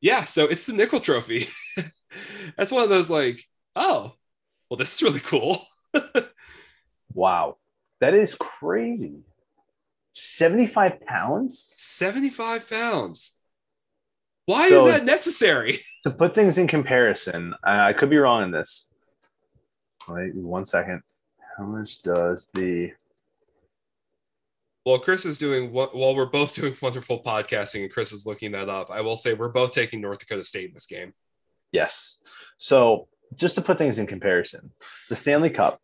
S1: yeah, so it's the nickel trophy. That's one of those like, oh, well, this is really cool.
S2: wow. That is crazy. 75 pounds?
S1: 75 pounds. Why so, is that necessary?
S2: To put things in comparison, I could be wrong in this. Wait one second. How much does the
S1: well, Chris is doing what while we're both doing wonderful podcasting and Chris is looking that up. I will say we're both taking North Dakota State in this game.
S2: Yes. So just to put things in comparison, the Stanley Cup,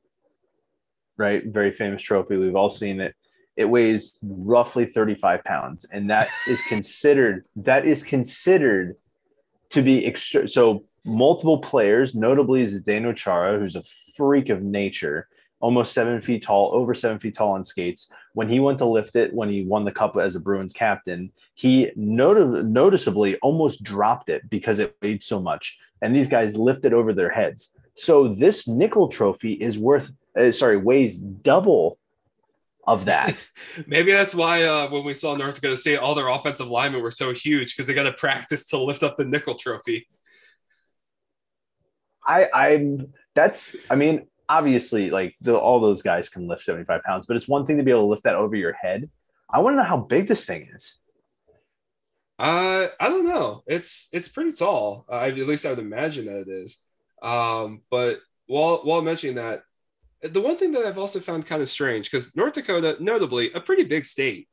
S2: right? Very famous trophy. We've all seen it. It weighs roughly 35 pounds, and that is considered that is considered to be extra. So multiple players, notably is Zdeno Chara, who's a freak of nature, almost seven feet tall, over seven feet tall on skates. When he went to lift it, when he won the cup as a Bruins captain, he not- noticeably almost dropped it because it weighed so much. And these guys lifted over their heads. So this nickel trophy is worth, uh, sorry, weighs double of that.
S1: Maybe that's why uh, when we saw North Dakota State, all their offensive linemen were so huge because they got to practice to lift up the nickel trophy.
S2: I, I'm that's, I mean, obviously like the, all those guys can lift 75 pounds, but it's one thing to be able to lift that over your head. I want to know how big this thing is.
S1: Uh, I don't know. It's it's pretty tall. Uh, at least I would imagine that it is. Um, but while while mentioning that, the one thing that I've also found kind of strange because North Dakota, notably a pretty big state,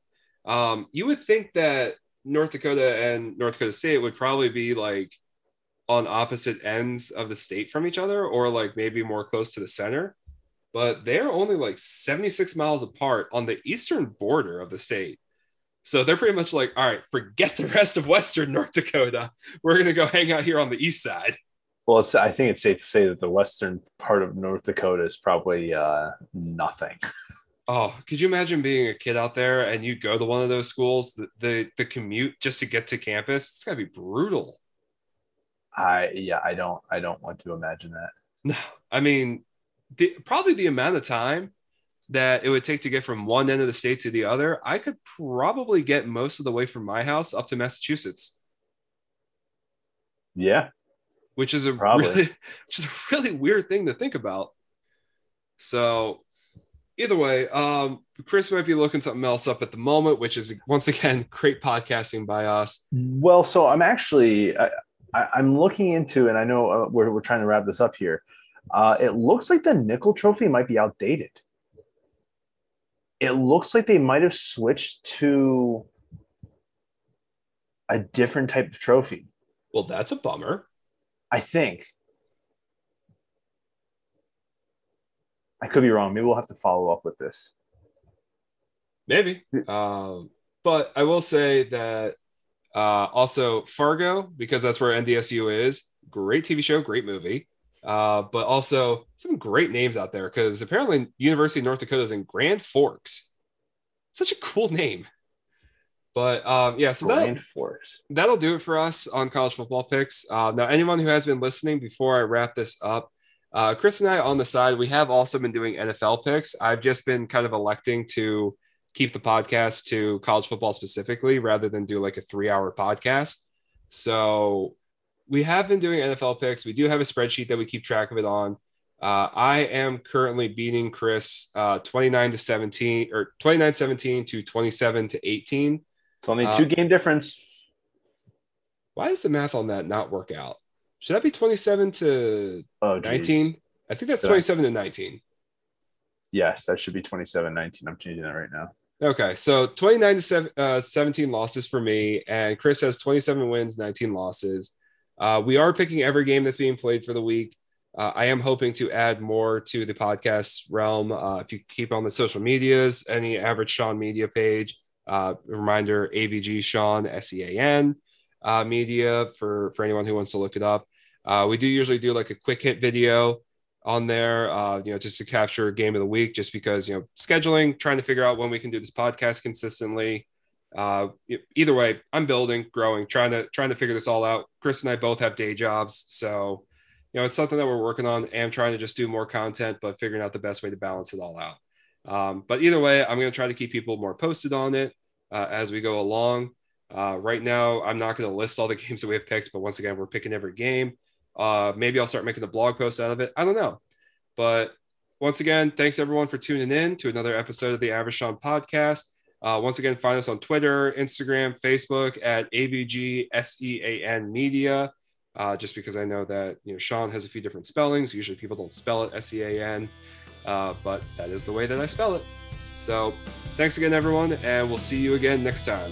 S1: um, you would think that North Dakota and North Dakota State would probably be like on opposite ends of the state from each other or like maybe more close to the center but they're only like 76 miles apart on the eastern border of the state. So they're pretty much like all right forget the rest of western north dakota. We're going to go hang out here on the east side
S2: well it's, i think it's safe to say that the western part of north dakota is probably uh, nothing
S1: Oh, could you imagine being a kid out there and you go to one of those schools, the, the, the commute just to get to campus? It's gotta be brutal.
S2: I yeah, I don't I don't want to imagine that.
S1: No, I mean, the, probably the amount of time that it would take to get from one end of the state to the other, I could probably get most of the way from my house up to Massachusetts.
S2: Yeah,
S1: which is a probably. really, which is a really weird thing to think about. So, either way, um, Chris might be looking something else up at the moment, which is once again great podcasting by us.
S2: Well, so I'm actually I, am looking into, and I know uh, we're, we're trying to wrap this up here. Uh, it looks like the nickel trophy might be outdated. It looks like they might have switched to a different type of trophy.
S1: Well, that's a bummer.
S2: I think. I could be wrong. Maybe we'll have to follow up with this.
S1: Maybe. Um, but I will say that uh, also, Fargo, because that's where NDSU is. Great TV show, great movie. Uh, but also some great names out there because apparently University of North Dakota is in Grand Forks. Such a cool name. But um, yeah, so that. That'll do it for us on college football picks. Uh, now, anyone who has been listening before I wrap this up, uh, Chris and I on the side, we have also been doing NFL picks. I've just been kind of electing to keep the podcast to college football specifically rather than do like a three hour podcast. So we have been doing NFL picks. We do have a spreadsheet that we keep track of it on. Uh, I am currently beating Chris uh, 29 to 17 or 29 17 to 27 to 18.
S2: It's only two uh, game difference.
S1: Why does the math on that not work out? Should that be 27 to oh, 19? I think that's 27 to 19.
S2: Yes, that should be 27 19. I'm changing that right now.
S1: Okay, so 29 to seven, uh, 17 losses for me, and Chris has 27 wins, 19 losses. Uh, we are picking every game that's being played for the week. Uh, I am hoping to add more to the podcast realm. Uh, if you keep on the social medias, any average Sean media page, uh, reminder AVG Sean S E A N uh, media for for anyone who wants to look it up. we do usually do like a quick hit video on there, uh, you know, just to capture game of the week, just because, you know, scheduling, trying to figure out when we can do this podcast consistently. Uh, either way, I'm building, growing, trying to, trying to figure this all out. Chris and I both have day jobs. So, you know, it's something that we're working on and trying to just do more content, but figuring out the best way to balance it all out. Um, but either way, I'm going to try to keep people more posted on it uh, as we go along. Uh, right now, I'm not going to list all the games that we have picked, but once again, we're picking every game. Uh, maybe I'll start making a blog post out of it. I don't know. But once again, thanks everyone for tuning in to another episode of the Average Sean podcast. Uh, once again, find us on Twitter, Instagram, Facebook at AVGSEAN Media. Uh, just because I know that you know Sean has a few different spellings. Usually people don't spell it S E A N, uh, but that is the way that I spell it. So thanks again, everyone, and we'll see you again next time.